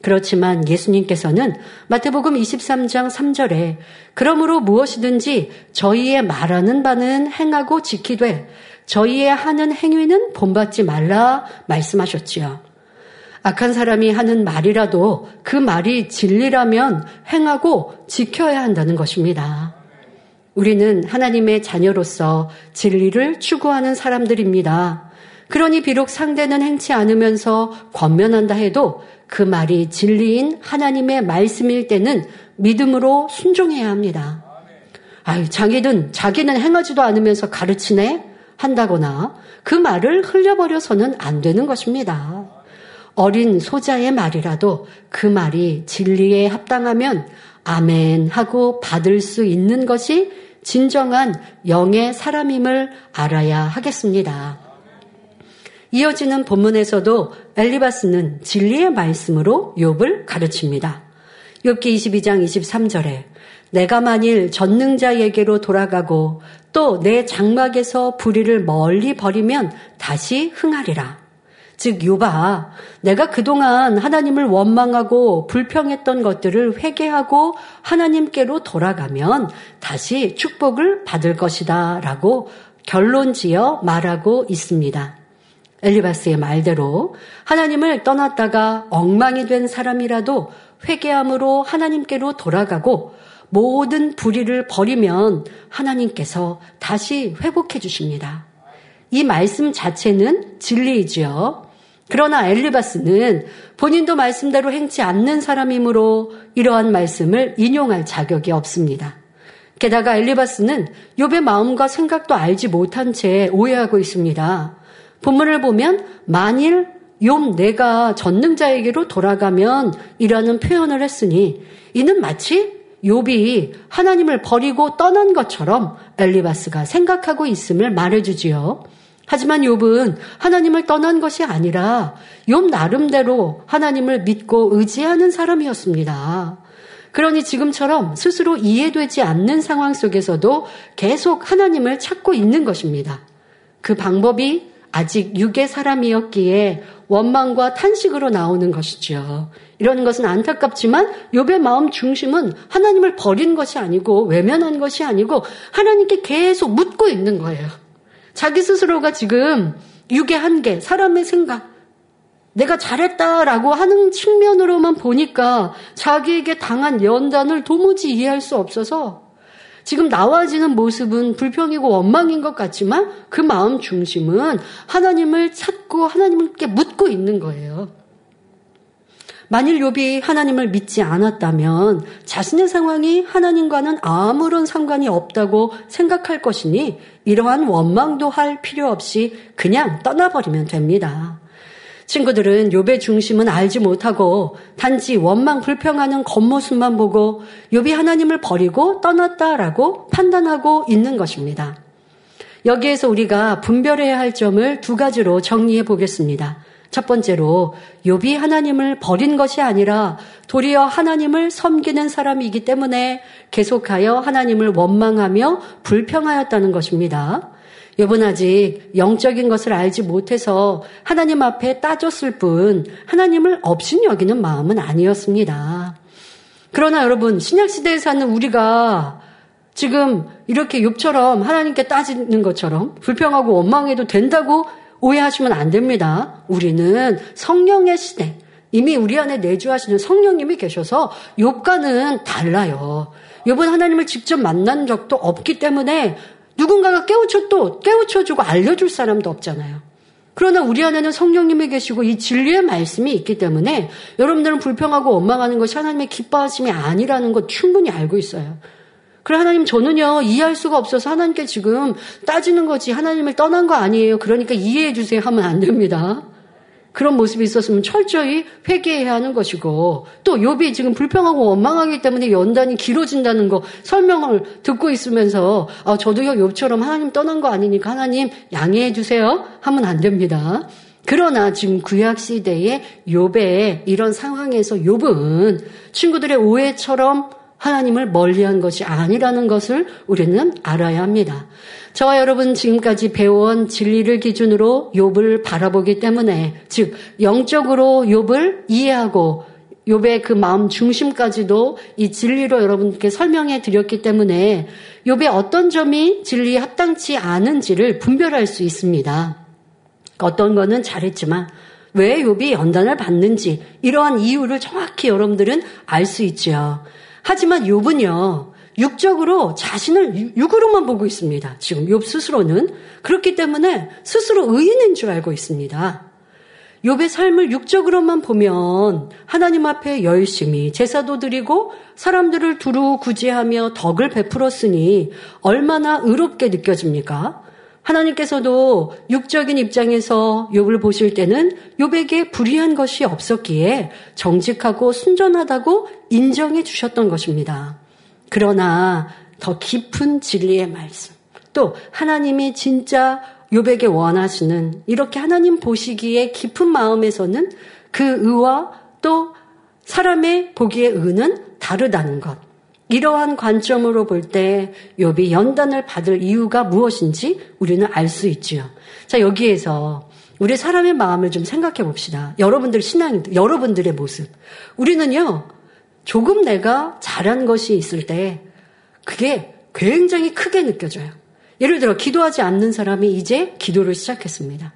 그렇지만 예수님께서는 마태복음 23장 3절에 그러므로 무엇이든지 저희의 말하는 바는 행하고 지키되 저희의 하는 행위는 본받지 말라 말씀하셨지요. 악한 사람이 하는 말이라도 그 말이 진리라면 행하고 지켜야 한다는 것입니다. 우리는 하나님의 자녀로서 진리를 추구하는 사람들입니다. 그러니 비록 상대는 행치 않으면서 권면한다 해도 그 말이 진리인 하나님의 말씀일 때는 믿음으로 순종해야 합니다. 아유, 자기는, 자기는 행하지도 않으면서 가르치네? 한다거나 그 말을 흘려버려서는 안 되는 것입니다. 어린 소자의 말이라도 그 말이 진리에 합당하면 아멘 하고 받을 수 있는 것이 진정한 영의 사람임을 알아야 하겠습니다. 이어지는 본문에서도 엘리바스는 진리의 말씀으로 욥을 가르칩니다. 욥기 22장 23절에 내가 만일 전능자에게로 돌아가고 또 내 장막에서 불의를 멀리 버리면 다시 흥하리라. 즉 요바 내가 그동안 하나님을 원망하고 불평했던 것들을 회개하고 하나님께로 돌아가면 다시 축복을 받을 것이다라고 결론지어 말하고 있습니다. 엘리바스의 말대로 하나님을 떠났다가 엉망이 된 사람이라도 회개함으로 하나님께로 돌아가고 모든 불의를 버리면 하나님께서 다시 회복해 주십니다. 이 말씀 자체는 진리이지요. 그러나 엘리바스는 본인도 말씀대로 행치 않는 사람이므로 이러한 말씀을 인용할 자격이 없습니다. 게다가 엘리바스는 욥의 마음과 생각도 알지 못한 채 오해하고 있습니다. 본문을 보면 만일 욥 내가 전능자에게로 돌아가면 이라는 표현을 했으니 이는 마치 욥이 하나님을 버리고 떠난 것처럼 엘리바스가 생각하고 있음을 말해주지요. 하지만 욥은 하나님을 떠난 것이 아니라 욥 나름대로 하나님을 믿고 의지하는 사람이었습니다. 그러니 지금처럼 스스로 이해되지 않는 상황 속에서도 계속 하나님을 찾고 있는 것입니다. 그 방법이 아직 육의 사람이었기에 원망과 탄식으로 나오는 것이죠. 이런 것은 안타깝지만 욥의 마음 중심은 하나님을 버린 것이 아니고 외면한 것이 아니고 하나님께 계속 묻고 있는 거예요. 자기 스스로가 지금 육의 한계, 사람의 생각, 내가 잘했다라고 하는 측면으로만 보니까 자기에게 당한 연단을 도무지 이해할 수 없어서 지금 나와지는 모습은 불평이고 원망인 것 같지만 그 마음 중심은 하나님을 찾고 하나님께 묻고 있는 거예요. 만일 욥이 하나님을 믿지 않았다면 자신의 상황이 하나님과는 아무런 상관이 없다고 생각할 것이니 이러한 원망도 할 필요 없이 그냥 떠나버리면 됩니다. 친구들은 욥의 중심은 알지 못하고 단지 원망 불평하는 겉모습만 보고 욥이 하나님을 버리고 떠났다라고 판단하고 있는 것입니다. 여기에서 우리가 분별해야 할 점을 두 가지로 정리해 보겠습니다. 첫 번째로 욥이 하나님을 버린 것이 아니라 도리어 하나님을 섬기는 사람이기 때문에 계속하여 하나님을 원망하며 불평하였다는 것입니다. 욥은 아직 영적인 것을 알지 못해서 하나님 앞에 따졌을 뿐 하나님을 없인 여기는 마음은 아니었습니다. 그러나 여러분 신약 시대에 사는 우리가 지금 이렇게 욥처럼 하나님께 따지는 것처럼 불평하고 원망해도 된다고 오해하시면 안 됩니다. 우리는 성령의 시대, 이미 우리 안에 내주하시는 성령님이 계셔서 욥과는 달라요. 욥은 하나님을 직접 만난 적도 없기 때문에 누군가가 깨우쳐 또 깨우쳐주고 알려줄 사람도 없잖아요. 그러나 우리 안에는 성령님이 계시고 이 진리의 말씀이 있기 때문에 여러분들은 불평하고 원망하는 것이 하나님의 기뻐하심이 아니라는 것 충분히 알고 있어요. 그래 하나님 저는요 이해할 수가 없어서 하나님께 지금 따지는 거지 하나님을 떠난 거 아니에요. 그러니까 이해해 주세요 하면 안 됩니다. 그런 모습이 있었으면 철저히 회개해야 하는 것이고 또 욥이 지금 불평하고 원망하기 때문에 연단이 길어진다는 거 설명을 듣고 있으면서 아, 저도요 욥처럼 하나님 떠난 거 아니니까 하나님 양해해 주세요 하면 안 됩니다. 그러나 지금 구약 시대의 욥의 이런 상황에서 욥은 친구들의 오해처럼 하나님을 멀리한 것이 아니라는 것을 우리는 알아야 합니다. 저와 여러분 지금까지 배워온 진리를 기준으로 욥을 바라보기 때문에 즉 영적으로 욥을 이해하고 욥의 그 마음 중심까지도 이 진리로 여러분께 설명해 드렸기 때문에 욥의 어떤 점이 진리에 합당치 않은지를 분별할 수 있습니다. 어떤 거는 잘했지만 왜 욥이 연단을 받는지 이러한 이유를 정확히 여러분들은 알 수 있죠. 하지만 욥은요. 육적으로 자신을 육으로만 보고 있습니다. 지금 욥 스스로는 그렇기 때문에 스스로 의인인 줄 알고 있습니다. 욥의 삶을 육적으로만 보면 하나님 앞에 열심히 제사도 드리고 사람들을 두루 구제하며 덕을 베풀었으니 얼마나 의롭게 느껴집니까? 하나님께서도 육적인 입장에서 욥을 보실 때는 욥에게 불의한 것이 없었기에 정직하고 순전하다고 인정해 주셨던 것입니다. 그러나 더 깊은 진리의 말씀, 또 하나님이 진짜 욥에게 원하시는 이렇게 하나님 보시기에 깊은 마음에서는 그 의와 또 사람의 보기에 의는 다르다는 것. 이러한 관점으로 볼 때 욥이 연단을 받을 이유가 무엇인지 우리는 알 수 있지요. 자, 여기에서 우리 사람의 마음을 좀 생각해 봅시다. 여러분들 신앙, 여러분들의 모습. 우리는요, 조금 내가 잘한 것이 있을 때 그게 굉장히 크게 느껴져요. 예를 들어 기도하지 않는 사람이 이제 기도를 시작했습니다.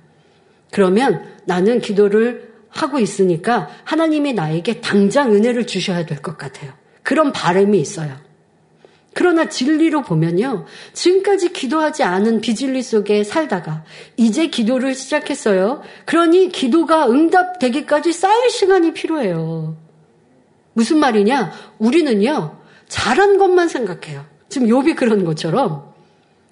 그러면 나는 기도를 하고 있으니까 하나님이 나에게 당장 은혜를 주셔야 될 것 같아요. 그런 바람이 있어요. 그러나 진리로 보면요. 지금까지 기도하지 않은 비진리 속에 살다가 이제 기도를 시작했어요. 그러니 기도가 응답되기까지 쌓일 시간이 필요해요. 무슨 말이냐? 우리는요. 잘한 것만 생각해요. 지금 욥이 그런 것처럼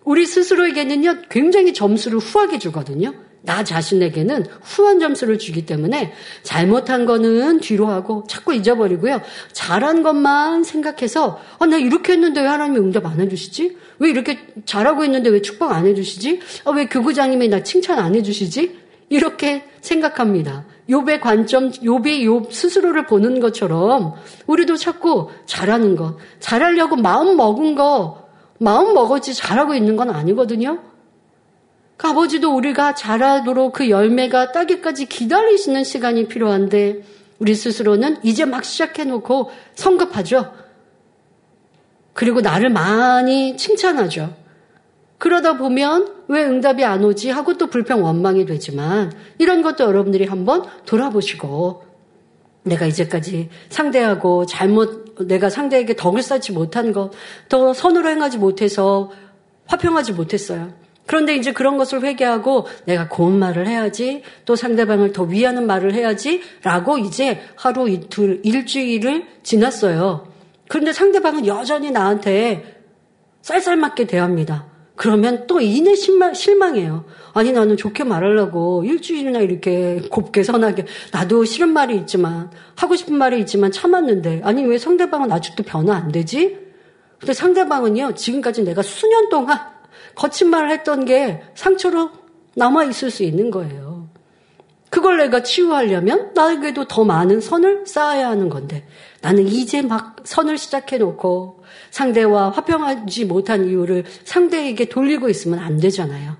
우리 스스로에게는요. 굉장히 점수를 후하게 주거든요. 나 자신에게는 후한 점수를 주기 때문에 잘못한 거는 뒤로 하고 자꾸 잊어버리고요. 잘한 것만 생각해서 아, 나 이렇게 했는데 왜 하나님이 응답 안 해주시지? 왜 이렇게 잘하고 있는데 왜 축복 안 해주시지? 아, 왜 교구장님이 나 칭찬 안 해주시지? 이렇게 생각합니다. 욥의 관점, 욥이 욥 스스로를 보는 것처럼 우리도 자꾸 잘하는 것, 잘하려고 마음 먹은 거, 마음 먹었지 잘하고 있는 건 아니거든요. 그 아버지도 우리가 자라도록 그 열매가 따기까지 기다리시는 시간이 필요한데 우리 스스로는 이제 막 시작해놓고 성급하죠. 그리고 나를 많이 칭찬하죠. 그러다 보면 왜 응답이 안 오지 하고 또 불평 원망이 되지만 이런 것도 여러분들이 한번 돌아보시고 내가 이제까지 상대하고 잘못 내가 상대에게 덕을 쌓지 못한 것, 더 선으로 행하지 못해서 화평하지 못했어요. 그런데 이제 그런 것을 회개하고 내가 고운 말을 해야지 또 상대방을 더 위하는 말을 해야지 라고 이제 하루 이틀 일주일을 지났어요. 그런데 상대방은 여전히 나한테 쌀쌀맞게 대합니다. 그러면 또 이내 실망, 실망해요. 아니 나는 좋게 말하려고 일주일이나 이렇게 곱게 선하게 나도 싫은 말이 있지만 하고 싶은 말이 있지만 참았는데 아니 왜 상대방은 아직도 변화 안 되지? 근데 상대방은요 지금까지 내가 수년 동안 거친 말을 했던 게 상처로 남아 있을 수 있는 거예요. 그걸 내가 치유하려면 나에게도 더 많은 선을 쌓아야 하는 건데 나는 이제 막 선을 시작해 놓고 상대와 화평하지 못한 이유를 상대에게 돌리고 있으면 안 되잖아요.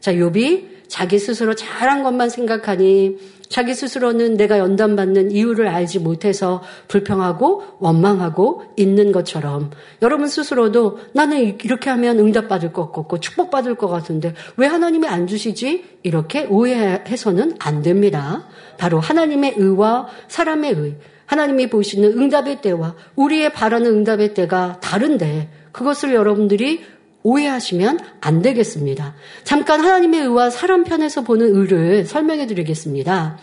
자, 욥이 자기 스스로 잘한 것만 생각하니 자기 스스로는 내가 연단받는 이유를 알지 못해서 불평하고 원망하고 있는 것처럼 여러분 스스로도 나는 이렇게 하면 응답받을 것 같고 축복받을 것 같은데 왜 하나님이 안 주시지? 이렇게 오해해서는 안 됩니다. 바로 하나님의 의와 사람의 의, 하나님이 보시는 응답의 때와 우리의 바라는 응답의 때가 다른데 그것을 여러분들이 오해하시면 안 되겠습니다. 잠깐 하나님의 의와 사람 편에서 보는 의를 설명해 드리겠습니다.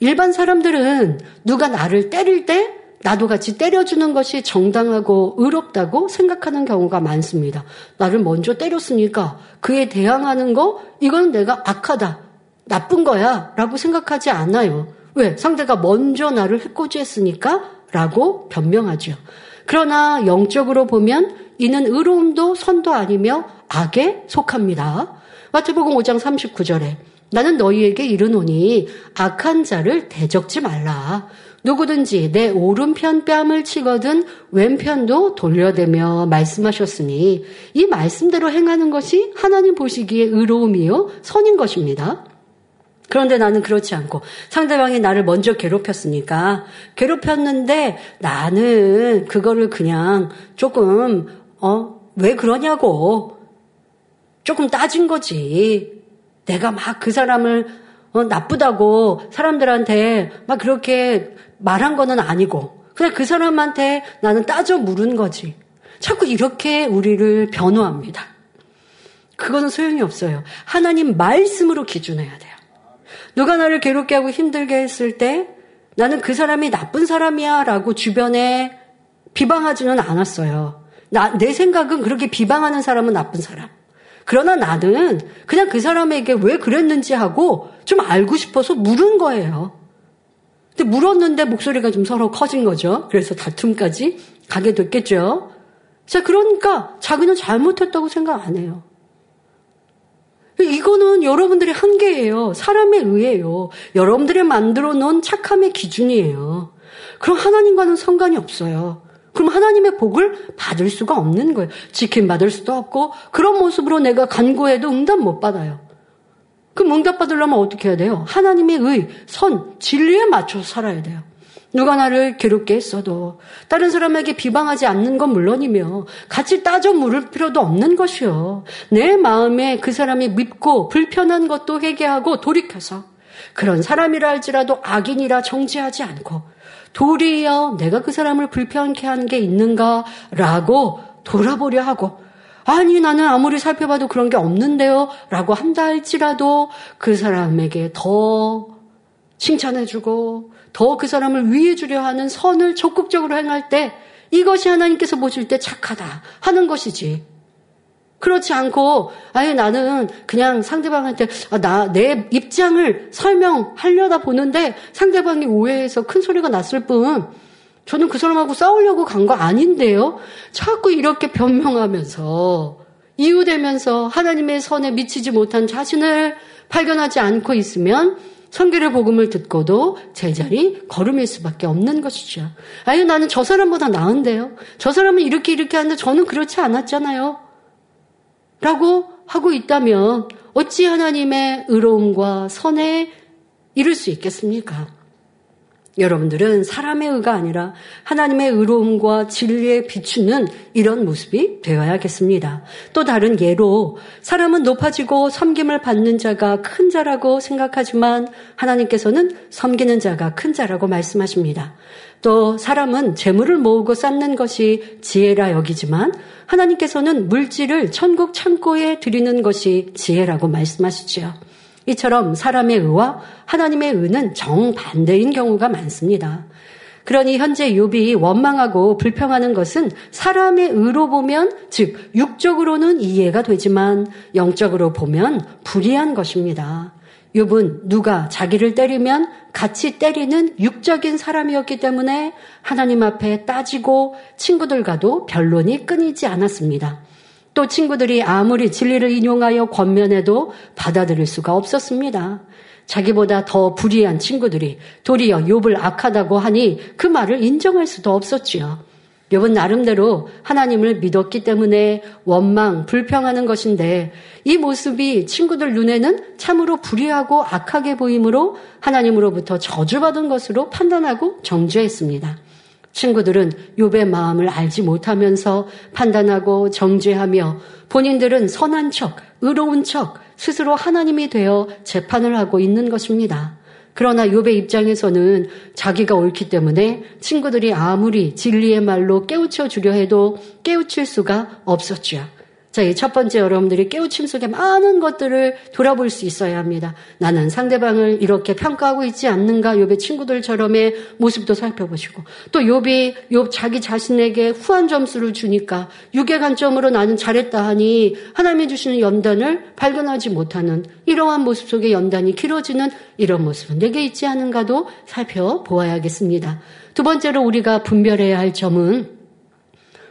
일반 사람들은 누가 나를 때릴 때 나도 같이 때려주는 것이 정당하고 의롭다고 생각하는 경우가 많습니다. 나를 먼저 때렸으니까 그에 대항하는 거, 이건 내가 악하다, 나쁜 거야 라고 생각하지 않아요. 왜? 상대가 먼저 나를 해코지했으니까 라고 변명하죠. 그러나 영적으로 보면 이는 의로움도 선도 아니며 악에 속합니다. 마태복음 5장 39절에 나는 너희에게 이르노니 악한 자를 대적지 말라. 누구든지 내 오른편 뺨을 치거든 왼편도 돌려대며 말씀하셨으니 이 말씀대로 행하는 것이 하나님 보시기에 의로움이요 선인 것입니다. 그런데 나는 그렇지 않고 상대방이 나를 먼저 괴롭혔으니까 괴롭혔는데 나는 그거를 그냥 조금 어 왜 그러냐고 조금 따진 거지. 내가 막 그 사람을 어, 나쁘다고 사람들한테 막 그렇게 말한 거는 아니고 그냥 그 사람한테 나는 따져 물은 거지. 자꾸 이렇게 우리를 변호합니다. 그거는 소용이 없어요. 하나님 말씀으로 기준해야 돼요. 누가 나를 괴롭게 하고 힘들게 했을 때 나는 그 사람이 나쁜 사람이야 라고 주변에 비방하지는 않았어요. 나, 내 생각은 그렇게 비방하는 사람은 나쁜 사람. 그러나 나는 그냥 그 사람에게 왜 그랬는지 하고 좀 알고 싶어서 물은 거예요. 근데 물었는데 목소리가 좀 서로 커진 거죠. 그래서 다툼까지 가게 됐겠죠. 자, 그러니까 자기는 잘못했다고 생각 안 해요. 이거는 여러분들의 한계예요. 사람의 의예요. 여러분들이 만들어 놓은 착함의 기준이에요. 그럼 하나님과는 상관이 없어요. 그럼 하나님의 복을 받을 수가 없는 거예요. 지킴 받을 수도 없고 그런 모습으로 내가 간구해도 응답 못 받아요. 그럼 응답 받으려면 어떻게 해야 돼요? 하나님의 의, 선, 진리에 맞춰서 살아야 돼요. 누가 나를 괴롭게 했어도 다른 사람에게 비방하지 않는 건 물론이며 같이 따져 물을 필요도 없는 것이요. 내 마음에 그 사람이 밉고 불편한 것도 회개하고 돌이켜서 그런 사람이라 할지라도 악인이라 정지하지 않고 도리어 내가 그 사람을 불편케 한 게 있는가라고 돌아보려 하고 아니 나는 아무리 살펴봐도 그런 게 없는데요 라고 한다 할지라도 그 사람에게 더 칭찬해주고 더 그 사람을 위해주려 하는 선을 적극적으로 행할 때 이것이 하나님께서 보실 때 착하다 하는 것이지. 그렇지 않고 아예 나는 그냥 상대방한테 아, 나내 입장을 설명하려다 보는데 상대방이 오해해서 큰 소리가 났을 뿐 저는 그 사람하고 싸우려고 간 거 아닌데요. 자꾸 이렇게 변명하면서 이유되면서 하나님의 선에 미치지 못한 자신을 발견하지 않고 있으면 성결의 복음을 듣고도 제자리 걸음일 수밖에 없는 것이죠. 아유 나는 저 사람보다 나은데요. 저 사람은 이렇게 이렇게 하는데 저는 그렇지 않았잖아요. 라고 하고 있다면 어찌 하나님의 의로움과 선에 이룰 수 있겠습니까? 여러분들은 사람의 의가 아니라 하나님의 의로움과 진리에 비추는 이런 모습이 되어야겠습니다. 또 다른 예로 사람은 높아지고 섬김을 받는 자가 큰 자라고 생각하지만 하나님께서는 섬기는 자가 큰 자라고 말씀하십니다. 또 사람은 재물을 모으고 쌓는 것이 지혜라 여기지만 하나님께서는 물질을 천국 창고에 드리는 것이 지혜라고 말씀하시지요. 이처럼 사람의 의와 하나님의 의는 정반대인 경우가 많습니다. 그러니 현재 욥이 원망하고 불평하는 것은 사람의 의로 보면 즉 육적으로는 이해가 되지만 영적으로 보면 불이한 것입니다. 욥은 누가 자기를 때리면 같이 때리는 육적인 사람이었기 때문에 하나님 앞에 따지고 친구들과도 변론이 끊이지 않았습니다. 또 친구들이 아무리 진리를 인용하여 권면해도 받아들일 수가 없었습니다. 자기보다 더 불의한 친구들이 도리어 욥을 악하다고 하니 그 말을 인정할 수도 없었지요. 욥은 나름대로 하나님을 믿었기 때문에 원망, 불평하는 것인데 이 모습이 친구들 눈에는 참으로 불의하고 악하게 보이므로 하나님으로부터 저주받은 것으로 판단하고 정죄했습니다. 친구들은 욥의 마음을 알지 못하면서 판단하고 정죄하며 본인들은 선한 척, 의로운 척, 스스로 하나님이 되어 재판을 하고 있는 것입니다. 그러나 욥의 입장에서는 자기가 옳기 때문에 친구들이 아무리 진리의 말로 깨우쳐 주려 해도 깨우칠 수가 없었죠. 자, 이 첫 번째 여러분들이 깨우침 속에 많은 것들을 돌아볼 수 있어야 합니다. 나는 상대방을 이렇게 평가하고 있지 않는가? 욥의 친구들처럼의 모습도 살펴보시고 또 욥이 욥 자기 자신에게 후한 점수를 주니까 유괴 관점으로 나는 잘했다 하니 하나님이 주시는 연단을 발견하지 못하는 이러한 모습 속에 연단이 길어지는 이런 모습은 내게 있지 않은가도 살펴보아야겠습니다. 두 번째로 우리가 분별해야 할 점은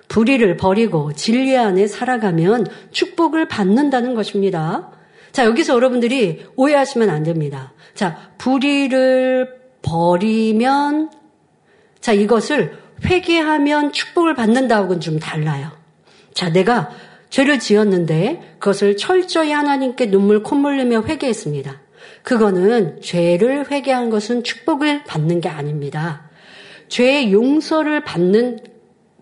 불의를 버리고 진리 안에 살아가면 축복을 받는다는 것입니다. 자, 여기서 여러분들이 오해하시면 안 됩니다. 자, 불의를 버리면, 자, 이것을 회개하면 축복을 받는다고는 좀 달라요. 자, 내가 죄를 지었는데 그것을 철저히 하나님께 눈물 콧물 흘리며 회개했습니다. 그거는 죄를 회개한 것은 축복을 받는 게 아닙니다. 죄의 용서를 받는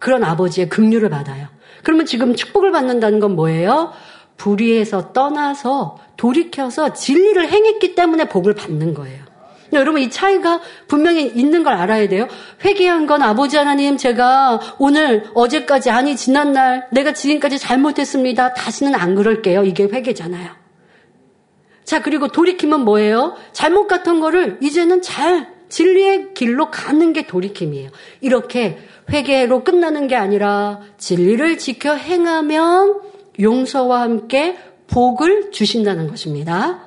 그런 아버지의 긍휼을 받아요. 그러면 지금 축복을 받는다는 건 뭐예요? 불의에서 떠나서 돌이켜서 진리를 행했기 때문에 복을 받는 거예요. 여러분 이 차이가 분명히 있는 걸 알아야 돼요. 회개한 건 아버지 하나님 제가 오늘 어제까지 아니 지난날 내가 지금까지 잘못했습니다. 다시는 안 그럴게요. 이게 회개잖아요. 자 그리고 돌이키면 뭐예요? 잘못 같은 거를 이제는 잘 진리의 길로 가는 게 돌이킴이에요. 이렇게 회개로 끝나는 게 아니라 진리를 지켜 행하면 용서와 함께 복을 주신다는 것입니다.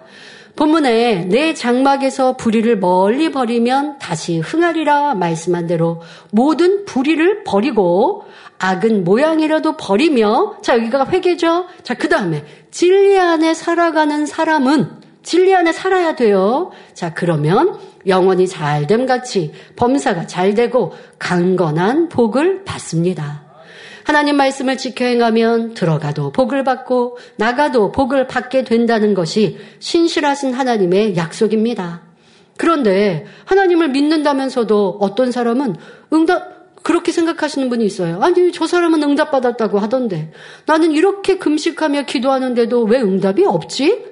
본문에 내 장막에서 불의를 멀리 버리면 다시 흥하리라 말씀한 대로 모든 불의를 버리고 악은 모양이라도 버리며 자 여기가 회개죠. 자 그 다음에 진리 안에 살아가는 사람은 진리 안에 살아야 돼요. 자, 그러면 영원히 잘됨 같이 범사가 잘 되고 강건한 복을 받습니다. 하나님 말씀을 지켜 행하면 들어가도 복을 받고 나가도 복을 받게 된다는 것이 신실하신 하나님의 약속입니다. 그런데 하나님을 믿는다면서도 어떤 사람은 응답, 그렇게 생각하시는 분이 있어요. 아니, 저 사람은 응답받았다고 하던데. 나는 이렇게 금식하며 기도하는데도 왜 응답이 없지?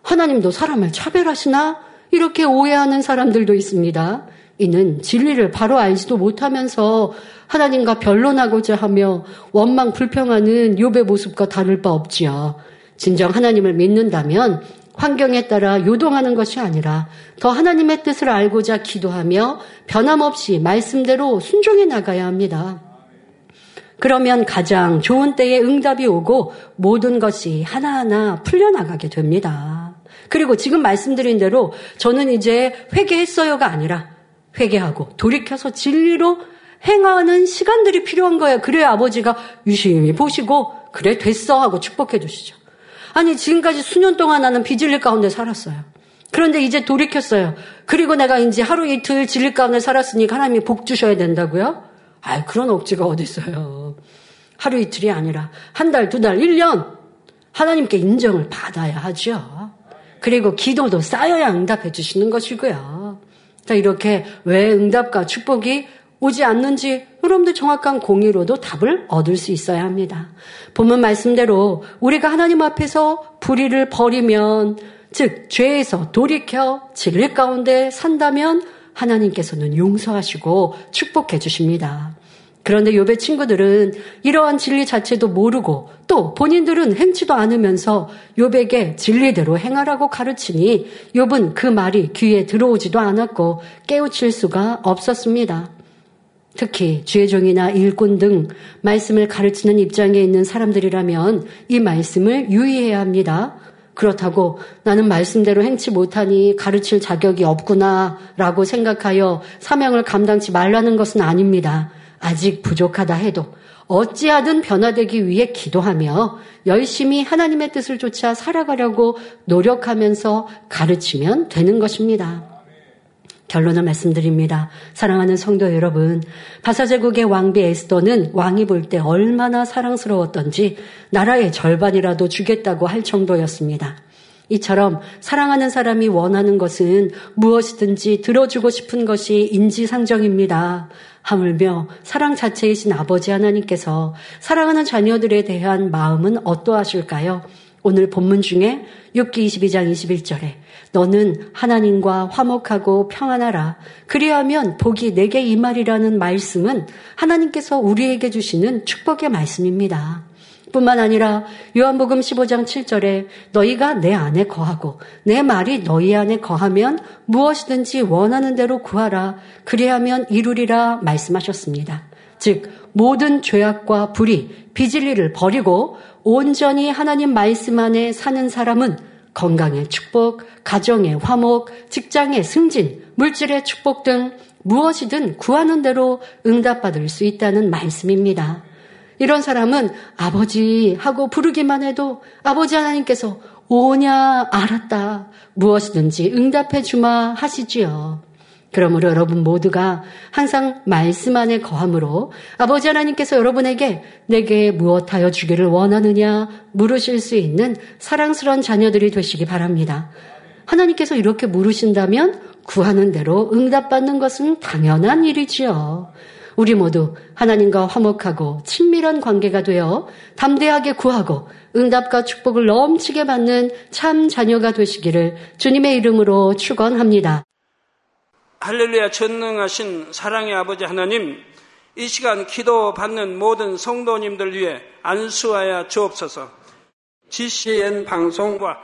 하나님도 사람을 차별하시나? 이렇게 오해하는 사람들도 있습니다. 이는 진리를 바로 알지도 못하면서 하나님과 변론하고자 하며 원망 불평하는 욥의 모습과 다를 바 없지요. 진정 하나님을 믿는다면 환경에 따라 요동하는 것이 아니라 더 하나님의 뜻을 알고자 기도하며 변함없이 말씀대로 순종해 나가야 합니다. 그러면 가장 좋은 때에 응답이 오고 모든 것이 하나하나 풀려나가게 됩니다. 그리고 지금 말씀드린 대로 저는 이제 회개했어요가 아니라 회개하고 돌이켜서 진리로 행하는 시간들이 필요한 거예요. 그래야 아버지가 유심히 보시고 그래 됐어 하고 축복해 주시죠. 아니 지금까지 수년 동안 나는 비질릴 가운데 살았어요. 그런데 이제 돌이켰어요. 그리고 내가 이제 하루 이틀 질릴 가운데 살았으니 하나님이 복 주셔야 된다고요? 아 그런 억지가 어디 있어요. 하루 이틀이 아니라 한 달, 두 달, 1년 하나님께 인정을 받아야 하죠. 그리고 기도도 쌓여야 응답해 주시는 것이고요. 자, 이렇게 왜 응답과 축복이 오지 않는지 여러분들 정확한 공의로도 답을 얻을 수 있어야 합니다. 본문 말씀대로 우리가 하나님 앞에서 불의를 버리면 즉 죄에서 돌이켜 진리 가운데 산다면 하나님께서는 용서하시고 축복해 주십니다. 그런데 요배 친구들은 이러한 진리 자체도 모르고 또 본인들은 행치도 않으면서 요백에 진리대로 행하라고 가르치니 욥은 그 말이 귀에 들어오지도 않았고 깨우칠 수가 없었습니다. 특히 주의종이나 일꾼 등 말씀을 가르치는 입장에 있는 사람들이라면 이 말씀을 유의해야 합니다. 그렇다고 나는 말씀대로 행치 못하니 가르칠 자격이 없구나 라고 생각하여 사명을 감당치 말라는 것은 아닙니다. 아직 부족하다 해도 어찌하든 변화되기 위해 기도하며 열심히 하나님의 뜻을 쫓아 살아가려고 노력하면서 가르치면 되는 것입니다. 결론을 말씀드립니다. 사랑하는 성도 여러분, 바사제국의 왕비 에스더는 왕이 볼 때 얼마나 사랑스러웠던지 나라의 절반이라도 주겠다고 할 정도였습니다. 이처럼 사랑하는 사람이 원하는 것은 무엇이든지 들어주고 싶은 것이 인지상정입니다. 하물며 사랑 자체이신 아버지 하나님께서 사랑하는 자녀들에 대한 마음은 어떠하실까요? 오늘 본문 중에 6기 22장 21절에 너는 하나님과 화목하고 평안하라. 그리하면 복이 내게 임하리라는 말씀은 하나님께서 우리에게 주시는 축복의 말씀입니다. 뿐만 아니라 요한복음 15장 7절에 너희가 내 안에 거하고 내 말이 너희 안에 거하면 무엇이든지 원하는 대로 구하라. 그리하면 이루리라 말씀하셨습니다. 즉 모든 죄악과 불의, 비질리를 버리고 온전히 하나님 말씀 안에 사는 사람은 건강의 축복, 가정의 화목, 직장의 승진, 물질의 축복 등 무엇이든 구하는 대로 응답받을 수 있다는 말씀입니다. 이런 사람은 아버지 하고 부르기만 해도 아버지 하나님께서 오냐 알았다 무엇이든지 응답해 주마 하시지요. 그러므로 여러분 모두가 항상 말씀 안에 거함으로 아버지 하나님께서 여러분에게 내게 무엇하여 주기를 원하느냐 물으실 수 있는 사랑스러운 자녀들이 되시기 바랍니다. 하나님께서 이렇게 물으신다면 구하는 대로 응답받는 것은 당연한 일이지요. 우리 모두 하나님과 화목하고 친밀한 관계가 되어 담대하게 구하고 응답과 축복을 넘치게 받는 참 자녀가 되시기를 주님의 이름으로 축원합니다. 할렐루야 전능하신 사랑의 아버지 하나님 이 시간 기도 받는 모든 성도님들 위해 안수하여 주옵소서 GCN 방송과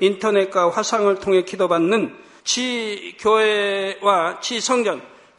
인터넷과 화상을 통해 기도받는 지 교회와 지 성전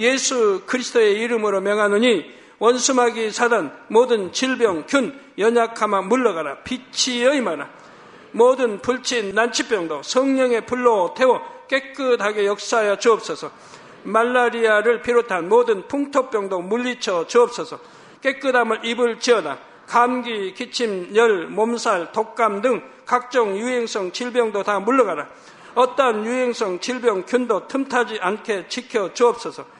예수 그리스도의 이름으로 명하노니 원수마귀 사단 모든 질병 균 연약함아 물러가라. 빛이 여임하라. 모든 불치 난치병도 성령의 불로 태워 깨끗하게 역사하여 주옵소서. 말라리아를 비롯한 모든 풍토병도 물리쳐 주옵소서. 깨끗함을 입을지어다. 감기, 기침, 열, 몸살, 독감 등 각종 유행성 질병도 다 물러가라. 어떠한 유행성 질병 균도 틈타지 않게 지켜 주옵소서.